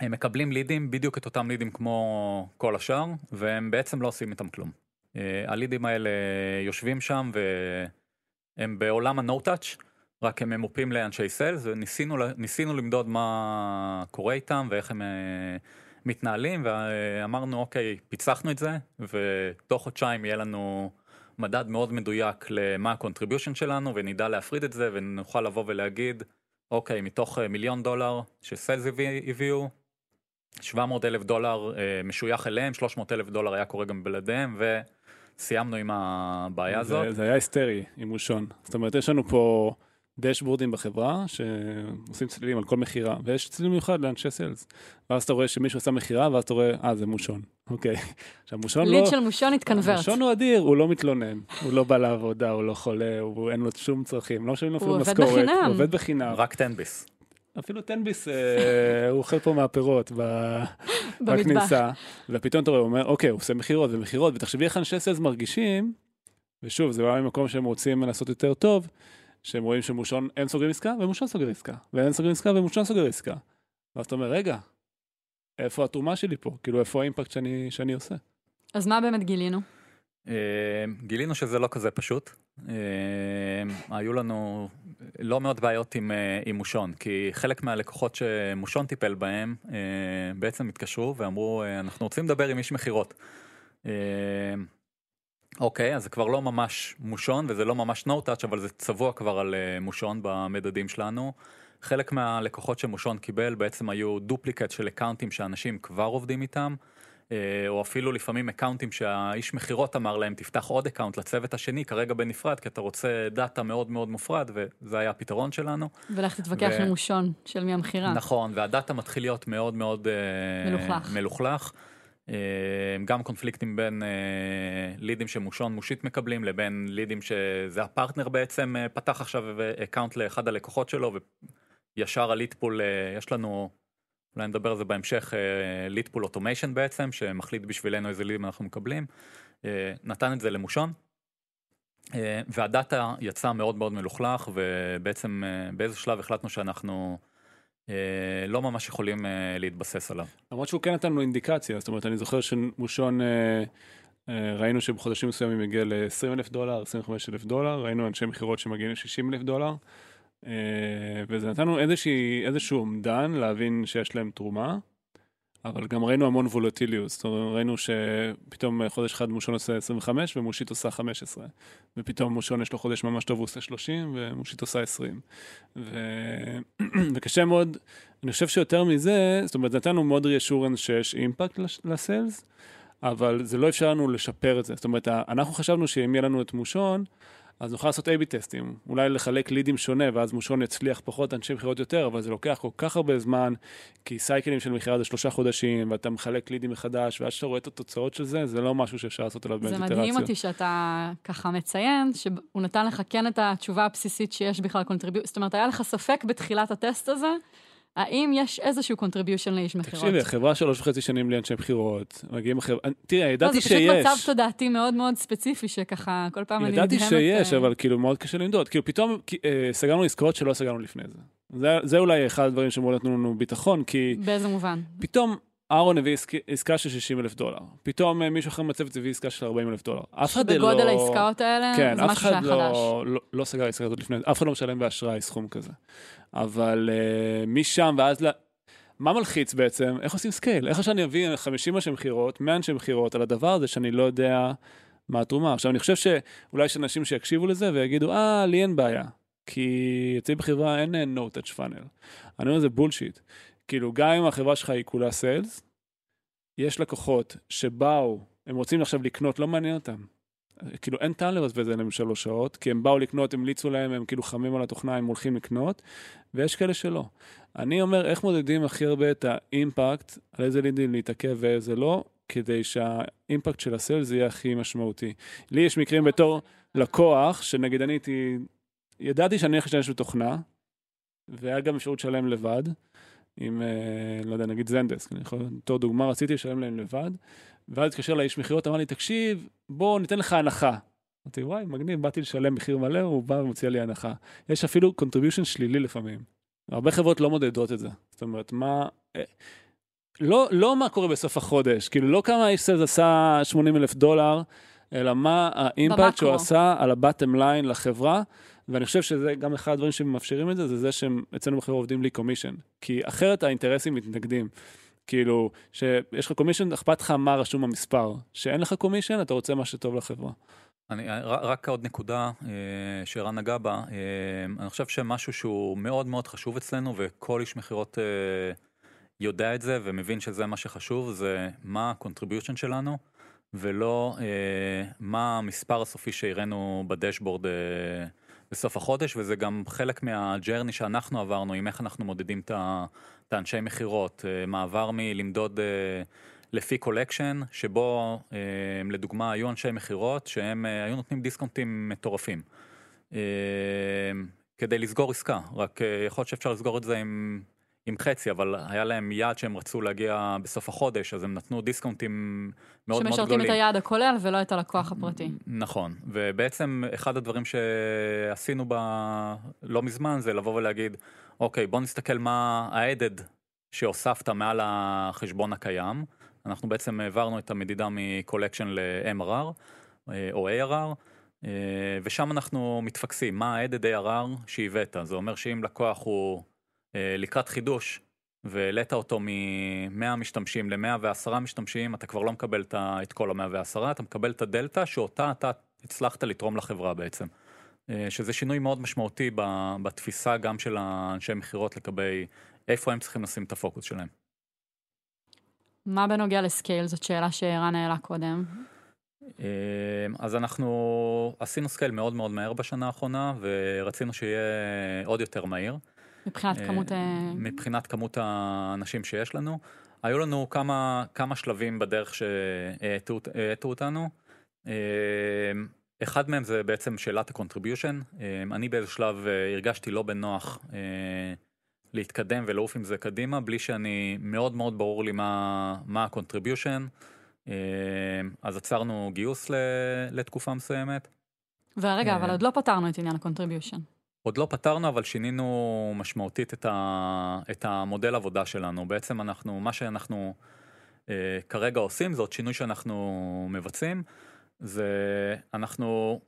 הם מקבלים לידים, בדיוק את אותם לידים כמו כל השאר, והם בעצם לא עושים איתם כלום. הלידים האלה יושבים שם והם בעולם ה-no-touch, רק הם ממופים לאנשי סיילס, וניסינו למדוד מה קורה איתם ואיך הם אה, מתנהלים, ואמרנו, אוקיי, פיצחנו את זה, ותוך חודשיים יהיה לנו מדד מאוד מדויק למה ה-contribution שלנו, ונדע להפריד את זה, ונוכל לבוא ולהגיד, אוקיי, מתוך אה, מיליון דולר שסיילס הביא- הביאו, 700 אלף דולר אה, משוייך אליהם, 300 אלף דולר היה קורה גם בלעדיהם, וסיימנו עם הבעיה הזאת. זה, זה היה היסטרי עם מושון. זאת אומרת, יש לנו פה דשבורדים בחברה שעושים צלילים על כל מכירה, ויש צליל מיוחד לאנשי סיילס. ואז אתה רואה שמישהו עשה מכירה, ואז אתה רואה, אה, זה מושון. אוקיי. [laughs] עכשיו, מושון לא... ליד של מושון התקנברט. מושון הוא אדיר, הוא לא מתלונן, הוא לא בא לעבודה, הוא לא חולה, הוא אין לו שום צרכים, לא משלמים לו אפילו הוא עובד משכורת, בחינם. הוא עובד בחינם. רק 10 ביס. אפילו תנביס, אה, [laughs] הוא אוכל פה מהפירות. [laughs] בכניסה, ופתאום אתה רואה, הוא אומר, אוקיי, הוא עושה מכירות ומכירות, ותחשבי איך אנשי סיילס מרגישים, ושוב, זה בא ממקום שהם רוצים לעשות יותר טוב, שהם רואים שמושון, הם סוגרים עסקה, ומושון סוגר עסקה, והם סוגרים עסקה, ומושון סוגר עסקה. ואז אתה אומר, רגע, איפה התרומה שלי פה? כאילו, איפה האימפקט שאני, שאני עושה? אז מה באמת גילינו? אה, גילינו שזה לא כזה פשוט. אה, היו לנו לא מעט בעיות עם, אה, עם מושון, כי חלק מהלקוחות שמושון טיפל בהם בעצם התקשרו ואמרו, אנחנו רוצים לדבר עם איש מכירות. אוקיי, אז זה כבר לא ממש מושון וזה לא ממש no touch, אבל זה צבוע כבר על אה, מושון במדדים שלנו. חלק מהלקוחות שמושון קיבל בעצם היו duplicate של אקאונטים שאנשים כבר עובדים איתם, אה, או אפילו לפעמים אקאונטים שהאיש מכירות אמר להם תפתח עוד אקאונט לצוות השני כרגע בנפרד, כי אתה רוצה דאטה מאוד מאוד מופרד, וזה היה הפתרון שלנו. ולך תתווכח ו- עם מושון של מי המכירה. נכון, והדאטה מתחיל להיות מאוד מאוד אה, מלוכלך. מלוכלך. אה, גם קונפליקטים בין אה, לידים שמושון מושית מקבלים לבין לידים שזה הפרטנר בעצם אה, פתח עכשיו אקאונט לאחד הלקוחות שלו וישר ה lead pool אה, יש לנו אולי נדבר על זה בהמשך lead pool automation בעצם שמחליט בשבילנו איזה לידים אנחנו מקבלים נתן את זה למושון. והדאטה יצא מאוד מאוד מלוכלך ובעצם באיזה שלב החלטנו שאנחנו לא ממש יכולים אה, להתבסס עליו. למרות שהוא כן נתן לנו אינדיקציה, זאת אומרת, אני זוכר שמושון, אה, אה, ראינו שבחודשים מסוימים הגיע ל-20 אלף דולר, 25 אלף דולר, ראינו אנשי מכירות שמגיעים ל-60 אלף דולר, אה, וזה נתן לנו איזשהו אומדן להבין שיש להם תרומה, אבל גם ראינו המון וולטיליות, זאת אומרת, ראינו שפתאום חודש אחד מושון עושה 25 ומושית עושה 15, ופתאום מושון יש לו חודש ממש טוב, הוא עושה 30 ומושית עושה 20. ו... [clears throat] וקשה מאוד, אני חושב שיותר מזה, זאת אומרת, נתנו מאוד ריאשורנס שיש אימפקט לסיילס, אבל זה לא אפשר לנו לשפר את זה. זאת אומרת, אנחנו חשבנו שאם יהיה לנו את מושון, אז נוכל לעשות A-B טסטים, אולי לחלק לידים שונה, ואז מושון יצליח פחות, אנשי מכירות יותר, אבל זה לוקח כל כך הרבה זמן, כי סייקלים של מכירה זה שלושה חודשים, ואתה מחלק לידים מחדש, ועד שאתה רואה את התוצאות של זה, זה לא משהו שאפשר לעשות עליו באמת זה איטרציות. מדהים אותי שאתה ככה מציין, שהוא נתן לך כן את התשובה הבסיסית שיש בכלל contribute, זאת אומרת, היה לך ספק בתחילת הטסט הזה, האם יש איזשהו contribution לאיש מכירות. תקשיבי, החברה שלוש וחצי שנים בלי אנשי מכירות, מגיעים אחרי... תראה, לא, ידעתי זה פשוט שיש. מצב תודעתי מאוד מאוד ספציפי, שככה כל פעם אני נדהמת. ידעתי שיש, אה, אבל כאילו מאוד קשה למדוד. כאילו פתאום אה, סגרנו עסקאות שלא סגרנו לפני זה. זה. זה אולי אחד הדברים שמאוד נתנו לנו ביטחון, כי באיזה מובן? פתאום אהרון הביא עסק, עסקה של 60 אלף דולר. פתאום אה, מישהו אחר מהצוות הביא עסקה של 40 אלף דולר. אף אחד לא... בגודל העסקאות האלה, כן, זה אף משהו אחד חדש. לא, לא, לא סגר עסקה כזאת לפני, אף אחד לא משלם באשראי סכום כזה. אבל אה, משם ועד ל... מה מלחיץ בעצם? איך עושים scale? איך שאני אביא 50 אנשי מכירות, 100 אנשי מכירות על הדבר הזה שאני לא יודע מה התרומה. עכשיו, אני חושב שאולי יש אנשים שיקשיבו לזה ויגידו, אה, לי אין בעיה. כי אצלי בחברה אין אה, no touch funnel. אני אומר, זה בולשיט. כאילו, גם אם החברה שלך היא כולה סיילס, יש לקוחות שבאו, הם רוצים עכשיו לקנות, לא מעניין אותם. כאילו אין טעם לבזבז עליהם שלוש שעות, כי הם באו לקנות, המליצו להם, הם כאילו חמים על התוכנה, הם הולכים לקנות, ויש כאלה שלא. אני אומר, איך מודדים הכי הרבה את האימפקט, על איזה לידים להתעכב ואיזה לא, כדי שהאימפקט של הסיילס יהיה הכי משמעותי. לי יש מקרים בתור לקוח, שנגיד אני הייתי, ידעתי שאני הולך להשתמש בתוכנה, והיה גם אפשרות לשלם לבד, עם, אה, לא יודע, נגיד זנדסק, אני יכול, בתור דוגמה, רציתי לשלם להם לבד, ואז התקשר לאיש מכירות, אמר לי, תקשיב, בוא ניתן לך הנחה. אמרתי, וואי, מגניב, באתי לשלם מחיר מלא, הוא בא ומציע לי הנחה. יש אפילו contribution שלילי לפעמים. הרבה חברות לא מודדות את זה. זאת אומרת, מה... אה, לא, לא מה קורה בסוף החודש, כאילו לא כמה איש סלס עשה 80 אלף דולר, אלא מה האימפקט שהוא. עשה על ה bottom line לחברה, ואני חושב שזה גם אחד הדברים שמאפשרים את זה, זה זה שהם אצלנו בחברה עובדים בלי commission. כי אחרת האינטרסים מתנגדים. כאילו, שיש לך commission, אכפת לך מה רשום במספר. שאין לך commission, אתה רוצה מה שטוב לחברה. אני, רק עוד נקודה אה, שערן נגע בה, אה, אני חושב שמשהו שהוא מאוד מאוד חשוב אצלנו וכל איש מכירות אה, יודע את זה ומבין שזה מה שחשוב, זה מה ה-contribution שלנו ולא מה המספר הסופי שהראינו ב dashboard בסוף החודש וזה גם חלק מה journey שאנחנו עברנו עם איך אנחנו מודדים את האנשי מכירות, אה, מעבר מלמדוד אה, לפי collection, שבו אה, לדוגמה היו אנשי מכירות שהם היו נותנים דיסקונטים מטורפים. כדי לסגור עסקה, רק יכול להיות שאפשר לסגור את זה עם, עם חצי, אבל היה להם יעד שהם רצו להגיע בסוף החודש, אז הם נתנו דיסקונטים מאוד מאוד גדולים. שמשרתים את היעד הכולל ולא את הלקוח הפרטי. נכון, ובעצם אחד הדברים שעשינו ב... לא מזמן זה לבוא ולהגיד, אוקיי, בוא נסתכל מה ה-added שהוספת מעל החשבון הקיים. אנחנו בעצם העברנו את המדידה מ-collection ל-MRR אה, או ARR, אה, ושם אנחנו מתפקסים, מה ה-added ARR שהבאת. זה אומר שאם לקוח הוא לקראת חידוש, והעלית אותו מ-100 משתמשים ל-110 משתמשים, אתה כבר לא מקבל את כל ה-110, אתה מקבל את הדלתא שאותה אתה הצלחת לתרום לחברה בעצם. אה, שזה שינוי מאוד משמעותי בתפיסה גם של האנשי מכירות לגבי איפה הם צריכים לשים את הפוקוס שלהם. מה בנוגע ל scale? זאת שאלה שערן העלה קודם. אה, אז אנחנו עשינו scale מאוד מאוד מהר בשנה האחרונה, ורצינו שיהיה עוד יותר מהיר. מבחינת אה, כמות... אה, מבחינת כמות האנשים שיש לנו. היו לנו כמה, כמה שלבים בדרך שהאטו האטו אותנו. אה, אחד מהם זה בעצם שאלת ה-contribution. אני באיזה שלב הרגשתי לא בנוח להתקדם ולעוף עם זה קדימה, בלי שאני מאוד מאוד ברור לי מה, מה ה-contribution. אז עצרנו גיוס לתקופה מסוימת. ורגע, אבל. עוד לא פתרנו את עניין ה-contribution. עוד לא פתרנו, אבל שינינו משמעותית את, ה, את המודל עבודה שלנו. בעצם אנחנו, מה שאנחנו אה, כרגע עושים, זאת שינוי שאנחנו מבצעים, זה אנחנו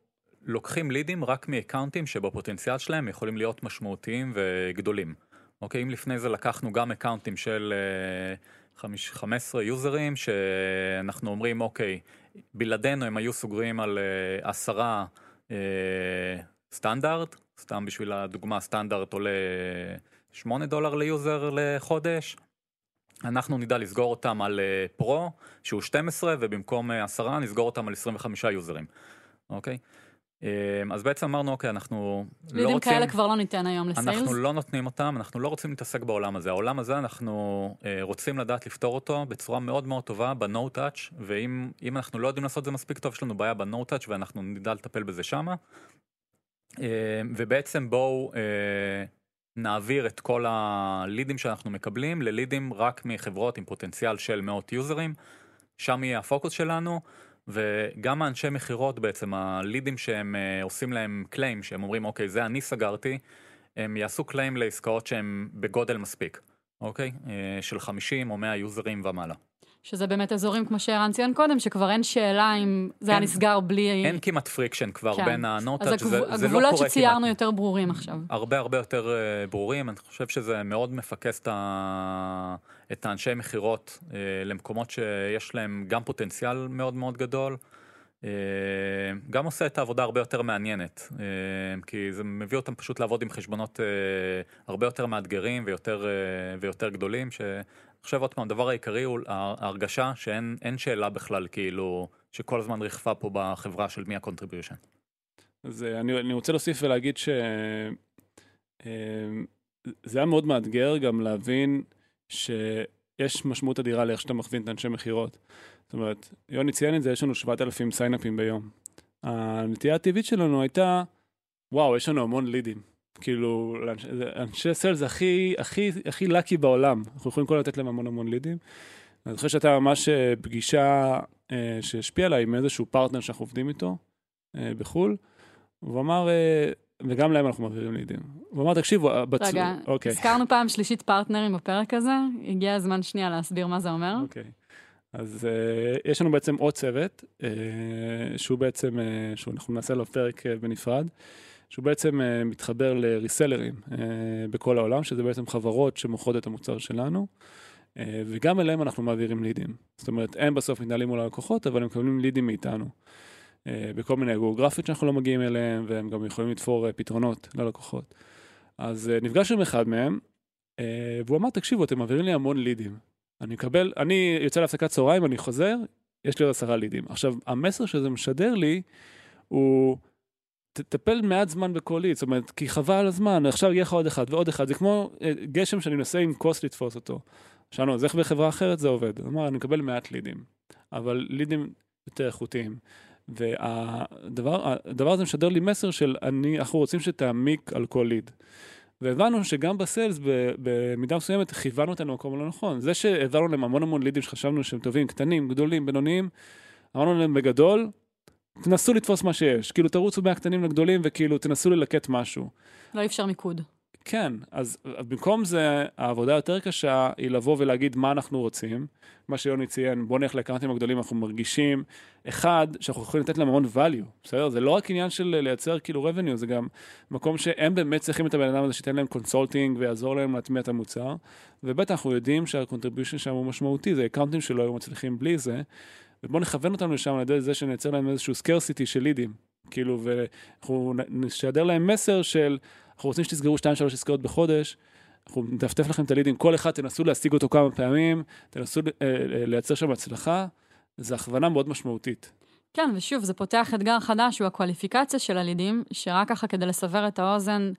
לוקחים לידים רק מאקאונטים שבפוטנציאל שלהם יכולים להיות משמעותיים וגדולים. אוקיי, אם לפני זה לקחנו גם אקאונטים של אה, חמיש- 15 יוזרים, שאנחנו אומרים, אוקיי, בלעדינו הם היו סוגרים על אה, עשרה אה, סטנדרט, סתם בשביל הדוגמה, סטנדרט עולה 8 דולר ל user לחודש. אנחנו נדע לסגור אותם על אה, Pro, שהוא 12, ובמקום אה, 10 נסגור אותם על 25 יוזרים, אוקיי? אה, אז בעצם אמרנו, אוקיי, אנחנו לא לידים רוצים... כאלה כבר לא ניתן היום ל sales. אנחנו לא נותנים אותם, אנחנו לא רוצים להתעסק בעולם הזה. העולם הזה, אנחנו אה, רוצים לדעת לפתור אותו בצורה מאוד מאוד טובה ב-No touch, ואם אם אנחנו לא יודעים לעשות את זה מספיק טוב, יש לנו בעיה ב-No touch ואנחנו נדע לטפל בזה שמה. אה, ובעצם בואו אה, נעביר את כל הלידים שאנחנו מקבלים ללידים רק מחברות עם פוטנציאל של מאות יוזרים. שם יהיה הפוקוס שלנו. וגם האנשי מכירות בעצם, הלידים שהם אה, עושים להם קליים, שהם אומרים אוקיי זה אני סגרתי, הם יעשו קליים לעסקאות שהם בגודל מספיק, אוקיי? של 50 או 100 יוזרים ומעלה. שזה באמת אזורים, כמו שערן ציין קודם, שכבר אין שאלה אם זה היה נסגר בלי... אין כמעט friction כבר כן. בין ה no touch, אז זה, זה לא הגבולות קורה שציירנו כמעט. יותר ברורים עכשיו. הרבה הרבה יותר אה, ברורים, אני חושב שזה מאוד מפקס את, ה... את האנשי מכירות אה, למקומות שיש להם גם פוטנציאל מאוד מאוד גדול, אה, גם עושה את העבודה הרבה יותר מעניינת, אה, כי זה מביא אותם פשוט לעבוד עם חשבונות הרבה יותר מאתגרים ויותר, ויותר גדולים, שאני חושב עוד פעם, הדבר העיקרי הוא ההרגשה שאין אין שאלה בכלל, כאילו, שכל הזמן ריחפה פה בחברה של מי ה-contribution. אז אני, אני רוצה להוסיף ולהגיד ש... אה, זה היה מאוד מאתגר גם להבין שיש משמעות אדירה לאיך שאתה מכווין את אנשי מכירות. זאת אומרת, יוני ציין את זה, יש לנו 7,000 סיינאפים ביום. הנטייה הטבעית שלנו הייתה, וואו, יש לנו המון לידים. כאילו, לאנש- זה- אנשי סיילס הכי, הכי, הכי לקי בעולם. אנחנו יכולים כל לתת להם המון המון לידים. אני זוכר שהייתה ממש אה, פגישה אה, שהשפיעה עליי עם איזשהו פרטנר שאנחנו עובדים איתו אה, בחו"ל, והוא אמר, אה, וגם להם אנחנו מעבירים לידים. הוא אמר, תקשיבו, בצ... רגע, אוקיי. הזכרנו פעם שלישית פרטנרים בפרק הזה, הגיע הזמן שנייה להסביר מה זה אומר. אוקיי. אז uh, יש לנו בעצם עוד צוות, uh, שהוא בעצם, uh, שאנחנו נעשה לו פרק uh, בנפרד, שהוא בעצם uh, מתחבר לריסלרים uh, בכל העולם, שזה בעצם חברות שמוכרות את המוצר שלנו, uh, וגם אליהם אנחנו מעבירים לידים. זאת אומרת, הם בסוף מתנהלים מול הלקוחות, אבל הם מקבלים לידים מאיתנו. uh, בכל מיני גיאוגרפיות שאנחנו לא מגיעים אליהם, והם גם יכולים לתפור uh, פתרונות ללקוחות. אז uh, נפגש עם אחד מהם, uh, והוא אמר, תקשיבו, אתם מעבירים לי המון לידים. אני מקבל, אני יוצא להפסקת צהריים, אני חוזר, יש לי עוד עשרה לידים. עכשיו, המסר שזה משדר לי הוא, תטפל מעט זמן בכל ליד, זאת אומרת, כי חבל הזמן, עכשיו יהיה לך עוד אחד ועוד אחד, זה כמו אה, גשם שאני מנסה עם כוס לתפוס אותו. שאלנו, אז איך בחברה אחרת זה עובד? הוא אמר, אני מקבל מעט לידים, אבל לידים יותר איכותיים. והדבר הדבר הזה משדר לי מסר של אני, אנחנו רוצים שתעמיק על כל ליד. והבנו שגם בסיילס במידה מסוימת כיוונו אותנו למקום הלא נכון. זה שהעברנו להם המון המון לידים שחשבנו שהם טובים, קטנים, גדולים, בינוניים, אמרנו להם בגדול, תנסו לתפוס מה שיש. כאילו תרוצו מהקטנים לגדולים וכאילו תנסו ללקט משהו. לא אפשר מיקוד. כן, אז במקום זה, העבודה היותר קשה היא לבוא ולהגיד מה אנחנו רוצים. מה שיוני ציין, בוא נלך לאקאונטים הגדולים, אנחנו מרגישים, אחד, שאנחנו יכולים לתת להם המון value, בסדר? זה לא רק עניין של לייצר כאילו revenue, זה גם מקום שהם באמת צריכים את הבן אדם הזה שייתן להם consulting ויעזור להם להטמיע את המוצר. ובטח אנחנו יודעים שה contribution שם הוא משמעותי, זה אקאונטים שלא היו מצליחים בלי זה. ובואו נכוון אותנו לשם על ידי זה שנייצר להם איזשהו scarcity של לידים. כאילו, ואנחנו נשדר להם מסר של, אנחנו רוצים שתסגרו 2-3 עסקאות בחודש, אנחנו נטפטף לכם את הלידים, כל אחד תנסו להשיג אותו כמה פעמים, תנסו אה, אה, לייצר שם הצלחה, זו הכוונה מאוד משמעותית. כן, ושוב, זה פותח אתגר חדש, הוא הקואליפיקציה של הלידים, שרק ככה כדי לסבר את האוזן,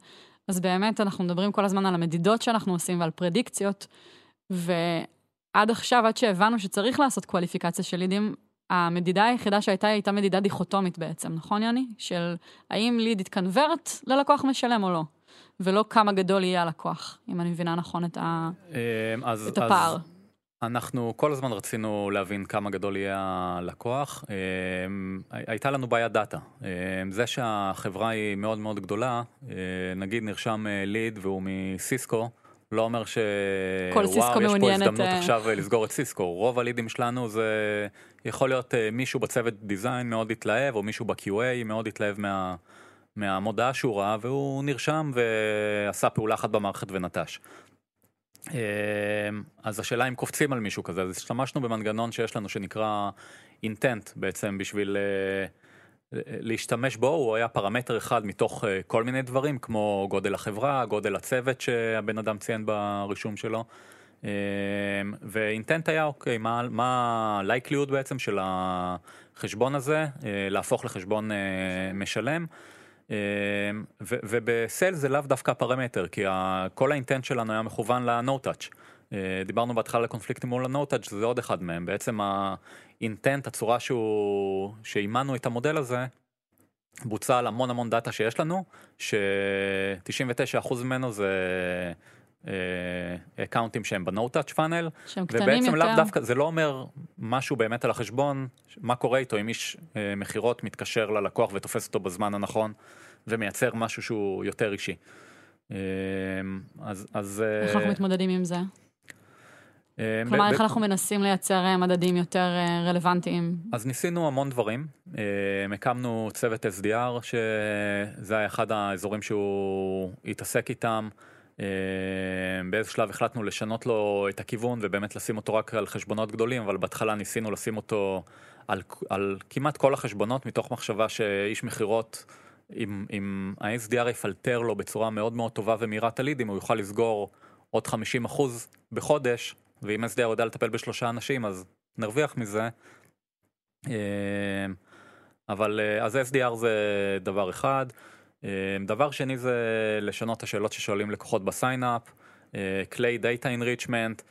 אז באמת אנחנו מדברים כל הזמן על המדידות שאנחנו עושים ועל פרדיקציות, ועד עכשיו, עד שהבנו שצריך לעשות קואליפיקציה של לידים, המדידה היחידה שהייתה הייתה מדידה דיכוטומית בעצם, נכון יוני? של האם ליד יתקנברט ללקוח משלם או לא. ולא כמה גדול יהיה הלקוח, אם אני מבינה נכון את, ה... אמ, אז, את הפער. אז אנחנו כל הזמן רצינו להבין כמה גדול יהיה הלקוח. אמ, הייתה לנו בעיית דאטה. אמ, זה שהחברה היא מאוד מאוד גדולה, נגיד נרשם ליד אה, והוא מסיסקו, לא אומר ש... כל סיסקו יש פה הזדמנות אה, עכשיו לסגור את סיסקו. רוב הלידים שלנו זה יכול להיות מישהו בצוות דיזיין מאוד התלהב, או מישהו ב-QA מאוד התלהב מה... מהמודעה שהוא ראה, והוא נרשם ועשה פעולה אחת במערכת ונטש. אז השאלה אם קופצים על מישהו כזה, אז השתמשנו במנגנון שיש לנו שנקרא אינטנט בעצם בשביל אה, להשתמש בו, הוא היה פרמטר אחד מתוך אה, כל מיני דברים כמו גודל החברה, גודל הצוות שהבן אדם ציין ברישום שלו. אמ, ואינטנט היה אוקיי, מה, הלייקליות בעצם של החשבון הזה אה, להפוך לחשבון משלם. אמ, ובסל זה לאו דווקא הפרמטר, כי כל האינטנט שלנו היה מכוון ל-No touch. אה, דיברנו בהתחלה על קונפליקטים מול touch, זה עוד אחד מהם. בעצם האינטנט, הצורה שהוא, שאימנו את המודל הזה, בוצע על המון המון דאטה שיש לנו, ש-99% ממנו זה אקאונטים שהם ב-No touch funnel, שהם קטנים ובעצם יותר. לאו דווקא, זה לא אומר משהו באמת על החשבון, מה קורה איתו אם איש אה, מכירות מתקשר ללקוח ותופס אותו בזמן הנכון, ומייצר משהו שהוא יותר אישי. אה, אז, אז... אה, איך אנחנו מתמודדים עם זה? אה, כלומר, איך אנחנו מנסים לייצר אה, מדדים יותר אה, רלוונטיים? אז ניסינו המון דברים, הקמנו צוות SDR, שזה היה אחד האזורים שהוא התעסק איתם. באיזה שלב החלטנו לשנות לו את הכיוון ובאמת לשים אותו רק על חשבונות גדולים, אבל בהתחלה ניסינו לשים אותו על, על כמעט כל החשבונות, מתוך מחשבה שאיש מכירות, אם, אם ה-SDR יפלטר לו בצורה מאוד מאוד טובה ומהירה את הלידים, הוא יוכל לסגור עוד 50% בחודש, ואם SDR יודע לטפל בשלושה אנשים, אז נרוויח מזה. אה, אבל אה, אז SDR זה דבר אחד. אה, דבר שני זה לשנות את השאלות ששואלים לקוחות ב sign up, כלי data enrichment.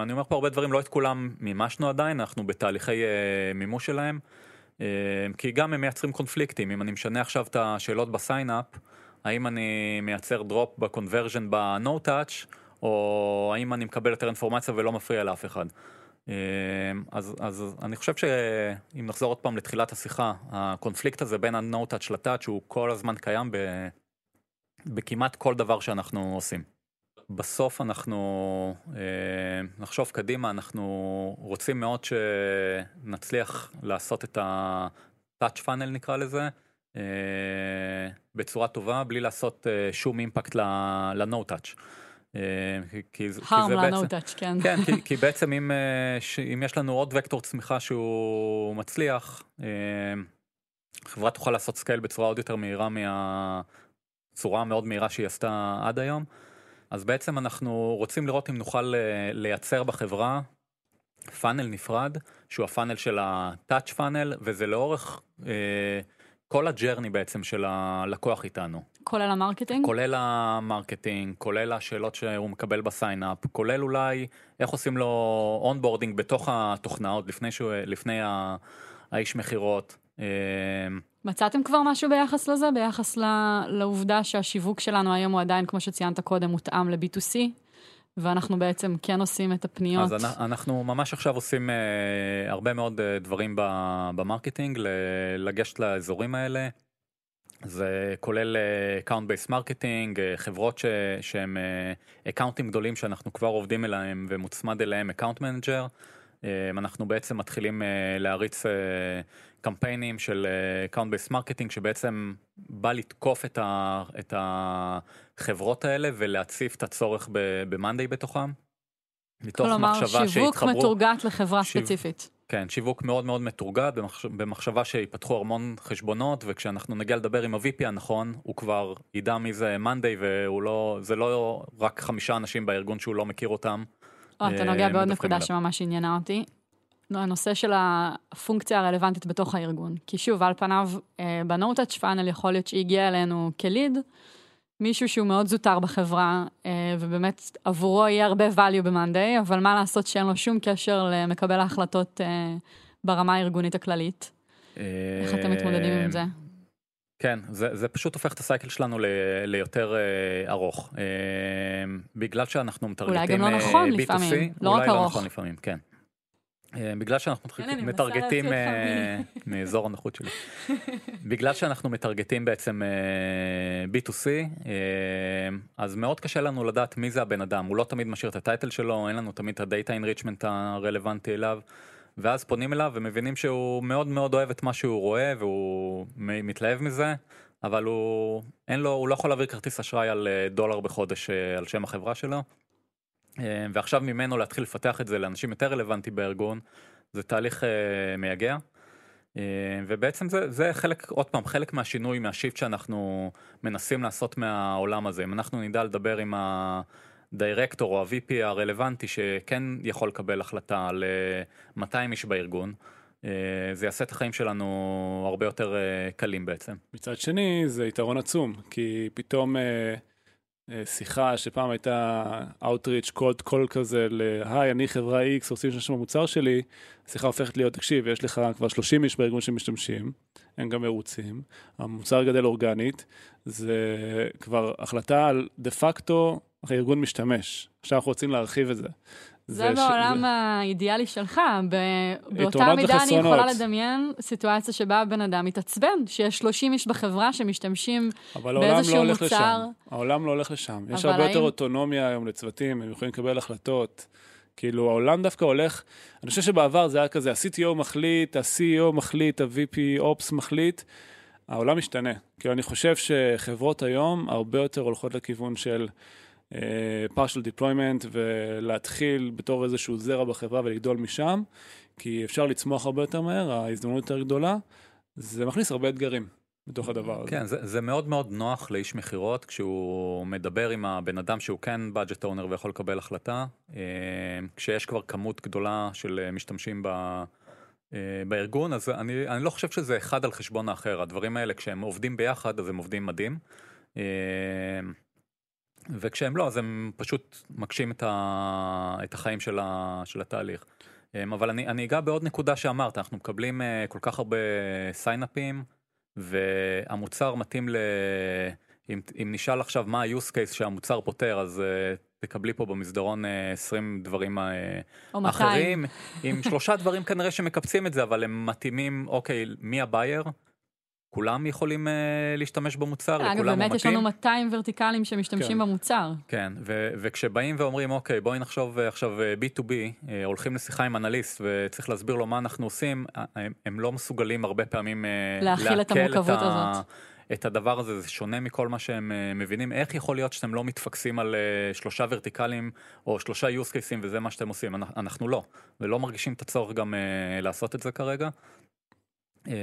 אני אומר פה הרבה דברים, לא את כולם מימשנו עדיין, אנחנו בתהליכי מימוש שלהם. כי גם הם מייצרים קונפליקטים, אם אני משנה עכשיו את השאלות ב sign up, האם אני מייצר drop ב conversion touch, או האם אני מקבל יותר אינפורמציה ולא מפריע לאף אחד. אה, אז, אז אני חושב שאם נחזור עוד פעם לתחילת השיחה, הקונפליקט הזה בין ה-No touch ל-Touch הוא כל הזמן קיים ב, בכמעט כל דבר שאנחנו עושים. בסוף אנחנו אה, נחשוב קדימה, אנחנו רוצים מאוד שנצליח לעשות את ה-Touch funnel נקרא לזה, אה, בצורה טובה, בלי לעשות אה, שום אימפקט ל-No אה, כי, כי זה harm בעצם... ל-no touch, כן. כן, כי, [laughs] כי בעצם אם, אה, אם יש לנו עוד וקטור צמיחה שהוא מצליח, אה, חברה תוכל לעשות scale בצורה עוד יותר מהירה מהצורה המאוד מהירה שהיא עשתה עד היום. אז בעצם אנחנו רוצים לראות אם נוכל לייצר בחברה funnel נפרד, שהוא ה-funnel של ה-touch funnel, וזה לאורך אה, כל ה-journey בעצם של הלקוח איתנו. כולל ה-marketing? כולל ה-marketing, כולל השאלות שהוא מקבל ב-sign up, כולל אולי איך עושים לו onboarding בתוך התוכנה עוד לפני, שהוא, לפני ה, האיש מכירות. אה, מצאתם כבר משהו ביחס לזה? ביחס ל... לעובדה שהשיווק שלנו היום הוא עדיין, כמו שציינת קודם, מותאם ל-B2C, ואנחנו בעצם כן עושים את הפניות. אז אנ- אנחנו ממש עכשיו עושים אה, הרבה מאוד אה, דברים ב-marketing, לגשת לאזורים האלה. זה כולל account based marketing, חברות ש, שהם אקאונטים גדולים שאנחנו כבר עובדים אליהם ומוצמד אליהם account manager. אנחנו בעצם מתחילים להריץ קמפיינים של account based marketing שבעצם בא לתקוף את, ה, את החברות האלה ולהציף את הצורך ב-Monday בתוכם. מתוך כלומר, שיווק מטורגט לחברה שיו- ספציפית. כן, שיווק מאוד מאוד מטורגט במחש... במחשבה שיפתחו המון חשבונות וכשאנחנו נגיע לדבר עם ה-VP הנכון הוא כבר ידע מי זה Monday והוא לא, זה לא רק חמישה אנשים בארגון שהוא לא מכיר אותם. או, אתה אה, נוגע בעוד נקודה עליו. שממש עניינה אותי. הנושא של הפונקציה הרלוונטית בתוך הארגון. כי שוב, על פניו, אה, ב-No-Touch Funnel יכול להיות שהגיע אלינו כליד, מישהו שהוא מאוד זוטר בחברה, אה, ובאמת עבורו יהיה הרבה value ב-Monday, אבל מה לעשות שאין לו שום קשר למקבל ההחלטות אה, ברמה הארגונית הכללית. איך אתם מתמודדים עם זה? כן, זה, זה פשוט הופך את הסייקל שלנו ל, ליותר אה, ארוך. אה, בגלל שאנחנו מטרגטים אולי גם לא אה, נכון B2C, לפעמים, לא אולי רק לא ארוך. נכון לפעמים, כן. אה, בגלל שאנחנו מטרגטים אה, [laughs] מאזור הנוחות שלי. בגלל שאנחנו מטרגטים בעצם אה, B2C, אה, אז מאוד קשה לנו לדעת מי זה הבן אדם, הוא לא תמיד משאיר את הטייטל שלו, אין לנו תמיד את הדאטה אינריצ'מנט הרלוונטי אליו, ואז פונים אליו ומבינים שהוא מאוד מאוד אוהב את מה שהוא רואה והוא מתלהב מזה, אבל הוא, אין לו, הוא לא יכול להעביר כרטיס אשראי על דולר בחודש על שם החברה שלו. אה, ועכשיו ממנו להתחיל לפתח את זה לאנשים יותר רלוונטיים בארגון, זה תהליך אה, מייגע. אה, ובעצם זה, זה חלק, עוד פעם, חלק מהשינוי, מהשיפט שאנחנו מנסים לעשות מהעולם הזה. אם אנחנו נדע לדבר עם הדירקטור או ה-VP הרלוונטי שכן יכול לקבל החלטה על אה, 200 איש בארגון, זה יעשה את החיים שלנו הרבה יותר קלים בעצם. מצד שני, זה יתרון עצום, כי פתאום שיחה שפעם הייתה Outreach cold call כזה ל-היי, אני חברה X, רוצים להשתמש במוצר שלי, השיחה הופכת להיות, תקשיב, יש לך כבר 30 איש בארגון שמשתמשים, הם גם מרוצים, המוצר גדל אורגנית, זה כבר החלטה על דה פקטו, הארגון משתמש. עכשיו אנחנו רוצים להרחיב את זה. זה ש- בעולם האידיאלי שלך, ב- באותה מידה אני וחסרונות. יכולה לדמיין סיטואציה שבה הבן אדם מתעצבן, שיש 30 איש בחברה שמשתמשים באיזשהו לא מוצר. לשם. העולם לא הולך לשם. יש הרבה יותר האם- אוטונומיה היום לצוותים, הם יכולים לקבל החלטות. כאילו, העולם דווקא הולך, אני חושב שבעבר זה היה כזה, ה-CTO מחליט, ה-CEO מחליט, ה-VP Ops מחליט. העולם משתנה. כאילו, אני חושב שחברות היום הרבה יותר הולכות לכיוון של partial deployment ולהתחיל בתור איזשהו זרע בחברה ולגדול משם, כי אפשר לצמוח הרבה יותר מהר, ההזדמנות יותר גדולה. זה מכניס הרבה אתגרים בתוך הדבר הזה. כן, זה, זה מאוד מאוד נוח לאיש מכירות כשהוא מדבר עם הבן אדם שהוא כן budget owner ויכול לקבל החלטה, אה, כשיש כבר כמות גדולה של אה, משתמשים ב, אה, בארגון, אז אני, אני לא חושב שזה אחד על חשבון האחר, הדברים האלה כשהם עובדים ביחד אז הם עובדים מדהים. אה, וכשהם לא, אז הם פשוט מקשים את, ה, את החיים של, ה, של התהליך. אה, אבל אני, אני אגע בעוד נקודה שאמרת, אנחנו מקבלים אה, כל כך הרבה סיינאפים, והמוצר מתאים ל... אם, אם נשאל עכשיו מה ה-use case שהמוצר פותר, אז uh, תקבלי פה במסדרון uh, 20 דברים uh, או 200. אחרים, עם שלושה דברים כנראה שמקפצים את זה, אבל הם מתאימים, אוקיי, מי הבייר? כולם יכולים uh, להשתמש במוצר, אגב, לכולם הוא באמת יש מתאים. לנו 200 ורטיקלים שמשתמשים כן. במוצר. כן, ו- וכשבאים ואומרים, אוקיי, בואי נחשוב אה, עכשיו אה, B2B, אה, הולכים לשיחה עם אנליסט וצריך להסביר לו מה אנחנו עושים, הם, הם לא מסוגלים הרבה פעמים להכיל את המורכבות ה- הזאת. את הדבר הזה, זה שונה מכל מה שהם מבינים. איך יכול להיות שאתם לא מתפקסים על שלושה ורטיקלים או שלושה use cases וזה מה שאתם עושים? אנחנו, לא, ולא מרגישים את הצורך גם לעשות את זה כרגע. אה,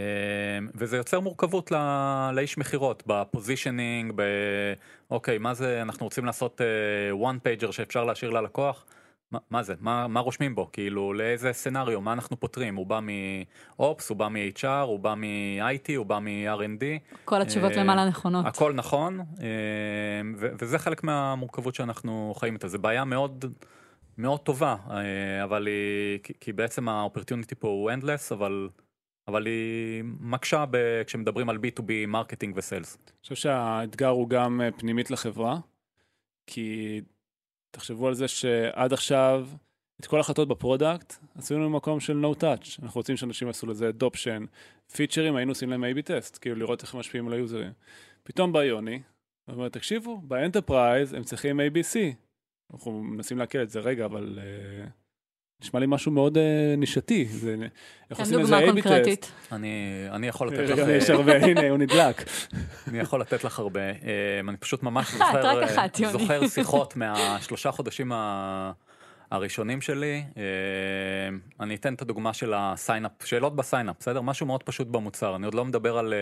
וזה יוצר מורכבות ל- לאיש מכירות בפוזישנינג, ב... אוקיי, מה זה, אנחנו רוצים לעשות אה, one pager שאפשר להשאיר ללקוח? מה, מה זה? מה, מה רושמים בו? כאילו, לאיזה סצנריו? מה אנחנו פותרים? הוא בא מ-Ops, הוא בא מ-HR, הוא בא מ-IT, הוא בא מ-R&D? כל התשובות אה, למעלה נכונות. הכל נכון, אה, ו- וזה חלק מהמורכבות שאנחנו חיים איתה. זו בעיה מאוד מאוד טובה, אה, אבל היא, כי- כי בעצם ה-opportunity פה הוא endless, אבל, אבל היא מקשה ב- כשמדברים על B2B marketing ו-sales. אני חושב שהאתגר הוא גם אה, פנימית לחברה, כי תחשבו על זה שעד עכשיו את כל ההחלטות ב-product עשינו במקום של no touch. אנחנו רוצים שאנשים יעשו לזה adoption, פיצ'רים, היינו עושים להם A-B test, כאילו לראות איך הם משפיעים על היוזרים. פתאום בא יוני, הוא אומר, תקשיבו, ב-enterprise הם צריכים ABC. אנחנו מנסים להקל את זה רגע, אבל אה, נשמע לי משהו מאוד אה, נישתי. זה, איך אתם עושים איזה A-B. test? אני, אני יכול לתת לך, רגע, יש הרבה, הנה, הוא נדלק. [laughs] אני יכול לתת לך הרבה. אה, אני פשוט ממש זוכר, אה, [laughs] שיחות מהשלושה חודשים ה- הראשונים שלי. אה, אני אתן את הדוגמה של ה-sign up, שאלות ב-sign up, בסדר? משהו מאוד פשוט במוצר. אני עוד לא מדבר על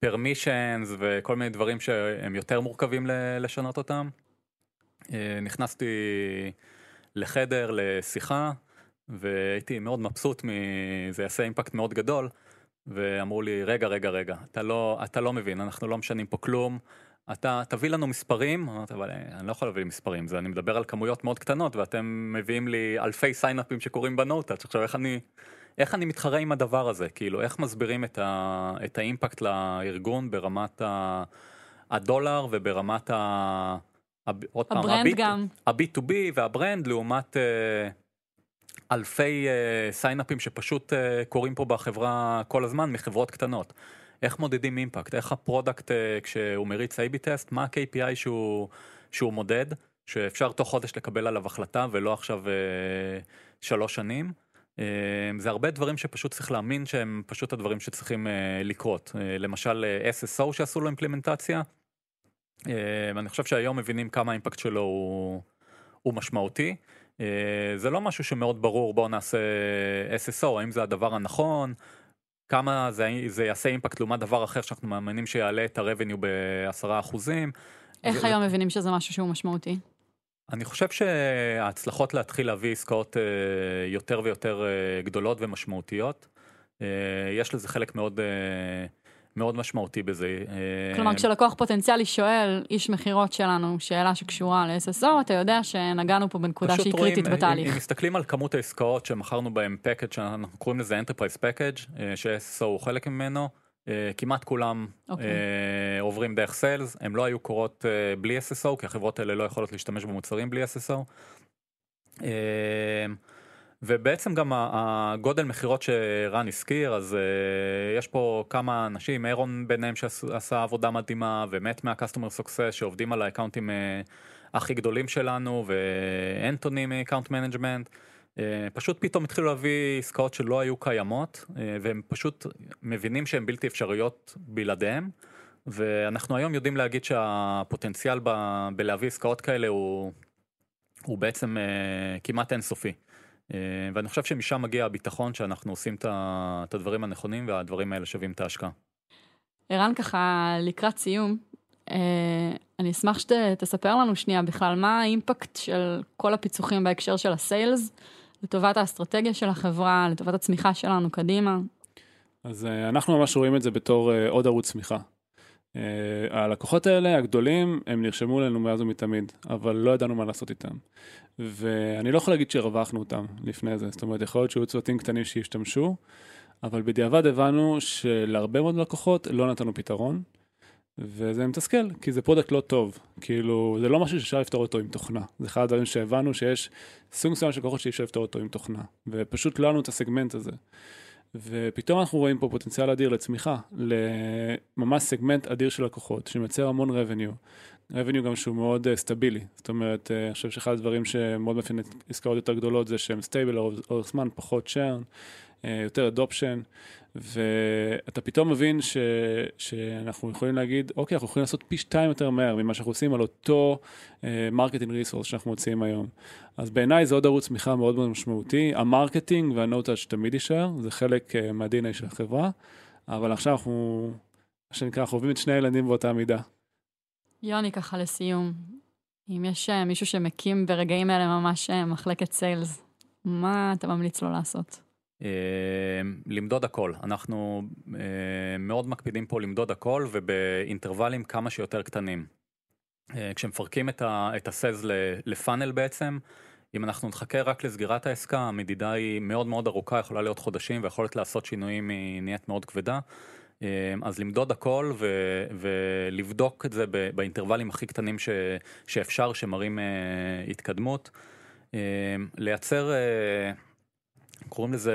פרמישנס וכל מיני דברים שהם יותר מורכבים ל- לשנות אותם. אה, נכנסתי לחדר, לשיחה, והייתי מאוד מבסוט מזה יעשה אימפקט מאוד גדול. ואמרו לי, רגע, רגע, רגע, אתה לא, אתה לא מבין, אנחנו לא משנים פה כלום, אתה תביא לנו מספרים, אמרתי, אבל אה, אני לא יכול להביא מספרים, זה אני מדבר על כמויות מאוד קטנות, ואתם מביאים לי אלפי סיינאפים שקורים בנוטאץ', עכשיו איך אני, איך אני מתחרה עם הדבר הזה, כאילו, איך מסבירים את, ה, את ה-impact לארגון ברמת ה, הדולר וברמת ה... ה- עוד פעם, ה-brand ה-B- גם. ה-B2B וה-brand לעומת אה, אלפי אה, סיינאפים שפשוט אה, קורים פה בחברה כל הזמן מחברות קטנות. איך מודדים impact? איך ה-product אה, כשהוא מריץ A-B test? מה ה-KPI שהוא, שהוא מודד? שאפשר תוך חודש לקבל עליו החלטה ולא עכשיו אה, שלוש שנים. אה, זה הרבה דברים שפשוט צריך להאמין שהם פשוט הדברים שצריכים אה, לקרות. אה, למשל אה, SSO שעשו לו אימפלימנטציה. אה, אני חושב שהיום מבינים כמה האימפקט שלו הוא, הוא משמעותי. אה, זה לא משהו שמאוד ברור, בואו נעשה SSO, האם זה הדבר הנכון, כמה זה, זה יעשה אימפקט לעומת דבר אחר שאנחנו מאמינים שיעלה את ה-revenue בעשרה אחוזים. איך זה- היום מבינים שזה משהו שהוא משמעותי? אני חושב שההצלחות להתחיל להביא עסקאות אה, יותר ויותר אה, גדולות ומשמעותיות, אה, יש לזה חלק מאוד, אה, מאוד משמעותי בזה. אה, כלומר, כשלקוח פוטנציאלי שואל, איש מכירות שלנו, שאלה שקשורה ל-SSO, אתה יודע שנגענו פה בנקודה שהיא רואים, קריטית אה, בתהליך. אם מסתכלים על כמות העסקאות שמכרנו בהם פקאג' שאנחנו קוראים לזה Enterprise Package, אה, ש-SSO הוא חלק ממנו, כמעט כולם אוקיי. אה, עוברים דרך סיילס, הם לא היו קורות בלי SSO, כי החברות האלה לא יכולות להשתמש במוצרים בלי SSO. אה, ובעצם גם הגודל מכירות שרן הזכיר, אז uh, יש פה כמה אנשים, אירון ביניהם שעשה עבודה מדהימה, ומט מה-Customer Success שעובדים על האקאונטים uh, הכי גדולים שלנו, ואנטוני מ-Account Management. Uh, פשוט פתאום התחילו להביא עסקאות שלא היו קיימות, uh, והם פשוט מבינים שהן בלתי אפשריות בלעדיהם. ואנחנו היום יודעים להגיד שהפוטנציאל ב- בלהביא עסקאות כאלה הוא, הוא בעצם uh, כמעט אינסופי. אה, ואני חושב שמשם מגיע הביטחון שאנחנו עושים את הדברים הנכונים והדברים האלה שווים את ההשקעה. ערן, ככה לקראת סיום, אה, אני אשמח שתספר לנו שנייה בכלל מה האימפקט של כל הפיצוחים בהקשר של הסיילס, לטובת האסטרטגיה של החברה, לטובת הצמיחה שלנו קדימה. אז אה, אנחנו ממש רואים את זה בתור עוד ערוץ צמיחה. אה, הלקוחות האלה, הגדולים, הם נרשמו אלינו מאז ומתמיד, אבל לא ידענו מה לעשות איתם. ואני לא יכול להגיד שהרווחנו אותם לפני זה, זאת אומרת, יכול להיות שהיו צוותים קטנים שהשתמשו, אבל בדיעבד הבנו שלהרבה מאוד לקוחות לא נתנו פתרון, וזה מתסכל, כי זה product לא טוב. כאילו, זה לא משהו שאפשר לפתור אותו עם תוכנה. זה אחד הדברים שהבנו שיש סוג מסוים של לקוחות שאי אפשר לפתור אותו עם תוכנה, ופשוט לא לנו את הסגמנט הזה. ופתאום אנחנו רואים פה פוטנציאל אדיר לצמיחה, לממש סגמנט אדיר של לקוחות, שמייצר המון revenue. revenue גם שהוא מאוד אה, סטבילי, זאת אומרת, אה, אני חושב שאחד הדברים שמאוד מאפיין את עסקאות יותר גדולות זה שהם stable לאורך זמן, פחות אה, יותר adoption, ואתה פתאום מבין ש, שאנחנו יכולים להגיד, אוקיי, אנחנו יכולים לעשות פי שתיים יותר מהר ממה שאנחנו עושים על אותו marketing אה, resource שאנחנו מוציאים היום. אז בעיניי זה עוד ערוץ צמיחה מאוד מאוד משמעותי. ה-marketing וה-no touch תמיד יישאר, זה חלק אה, מה-DNA של החברה, אבל עכשיו אנחנו, מה שנקרא, אוהבים את שני הילדים באותה מידה. יוני, ככה לסיום, אם יש אה, מישהו שמקים ברגעים האלה ממש אה, מחלקת sales, מה אתה ממליץ לו לעשות? אה, למדוד הכל, אנחנו אה, מאוד מקפידים פה למדוד הכל ובאינטרוולים כמה שיותר קטנים. אה, כשמפרקים את ה- את הסלס ל- לפאנל בעצם, אם אנחנו נחכה רק לסגירת העסקה, המדידה היא מאוד מאוד ארוכה, יכולה להיות חודשים והיכולת לעשות שינויים היא נהיית מאוד כבדה. אה, אז למדוד הכל ו- ולבדוק את זה באינטרוולים הכי קטנים ש- שאפשר, שמראים אה, התקדמות. לייצר, אה, קוראים לזה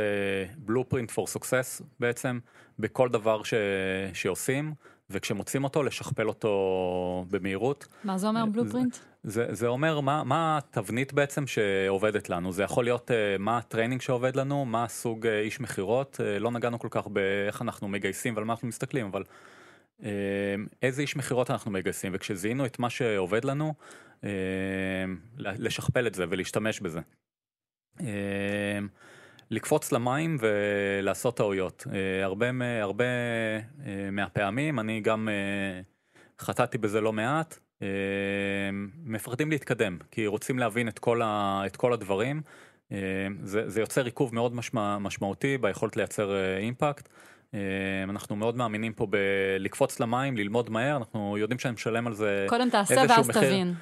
blueprint for success בעצם, בכל דבר ש, שעושים, וכשמוצאים אותו, לשכפל אותו במהירות. מה זה אומר זה- blueprint? זה, זה אומר מה, מה התבנית בעצם שעובדת לנו, זה יכול להיות אה, מה ה-training שעובד לנו, מה סוג אה, איש מכירות, אה, לא נגענו כל כך באיך אנחנו מגייסים ועל מה אנחנו מסתכלים, אבל אה, איזה איש מכירות אנחנו מגייסים, וכשזיהינו את מה שעובד לנו, אה, לשכפל את זה ולהשתמש בזה. אה, לקפוץ למים ולעשות טעויות. אה, הרבה, הרבה אה, מהפעמים, אני גם אה, חטאתי בזה לא מעט, מפחדים להתקדם, כי רוצים להבין את כל, ה, את כל הדברים. זה, זה יוצר עיכוב מאוד משמע, משמעותי ביכולת לייצר אימפקט. אנחנו מאוד מאמינים פה בלקפוץ למים, ללמוד מהר, אנחנו יודעים שאני משלם על זה קודם תעשה איזשהו ואז מחיר. תבין.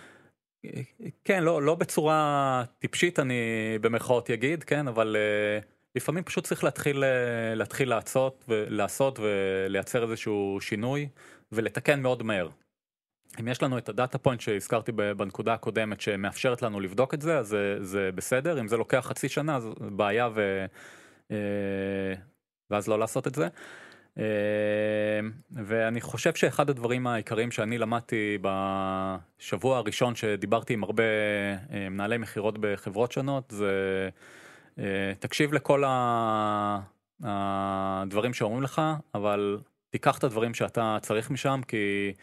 כן, לא, לא בצורה טיפשית אני במרכאות אגיד, כן, אבל uh, לפעמים פשוט צריך להתחיל, uh, להתחיל לעשות, ולעשות ולייצר איזשהו שינוי ולתקן מאוד מהר. אם יש לנו את הדאטה פוינט שהזכרתי בנקודה הקודמת שמאפשרת לנו לבדוק את זה, אז זה, זה בסדר, אם זה לוקח חצי שנה אז בעיה ו... uh, ואז לא לעשות את זה. אה, ואני חושב שאחד הדברים העיקריים שאני למדתי בשבוע הראשון שדיברתי עם הרבה אה, מנהלי מכירות בחברות שונות זה אה, תקשיב לכל הדברים שאומרים לך אבל תיקח את הדברים שאתה צריך משם כי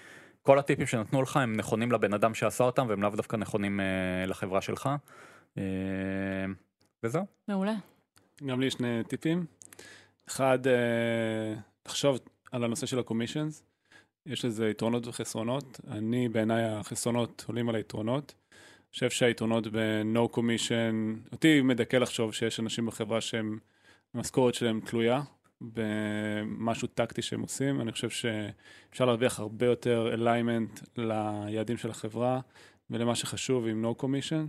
כל הטיפים שנתנו לך הם נכונים לבן אדם שעשה אותם והם לאו דווקא נכונים אה, לחברה שלך. אה, וזהו. מעולה. גם לי יש שני טיפים. אחד, אה, תחשוב על הנושא של הקומישנס. יש לזה יתרונות וחסרונות. אני, בעיניי החסרונות עולים על היתרונות. אני חושב שהיתרונות ב-No commission, אותי מדכא לחשוב שיש אנשים בחברה שהם, המשכורת שלהם תלויה במשהו טקטי שהם עושים. אני חושב שאפשר להרוויח הרבה יותר אליימנט ליעדים של החברה ולמה שחשוב עם No commission.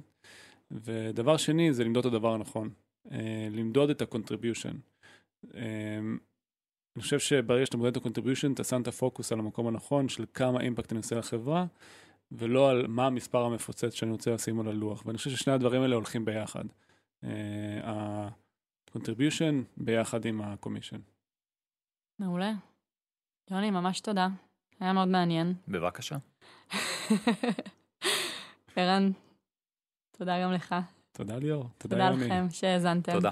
ודבר שני זה למדוד את הדבר הנכון. אה, למדוד את ה-contribution. אני חושב שברגע שאתה מודד את ה-contribution, אתה שם את הפוקוס על המקום הנכון של כמה אימפקט אני עושה לחברה, ולא על מה המספר המפוצץ שאני רוצה לשים על הלוח. ואני חושב ששני הדברים האלה הולכים ביחד. אה, ה-contribution ביחד עם ה-commission. מעולה. יוני, ממש תודה. היה מאוד מעניין. בבקשה. [laughs] ערן, תודה גם לך. תודה ליאור. תודה תודה. לכם שהאזנתם. תודה.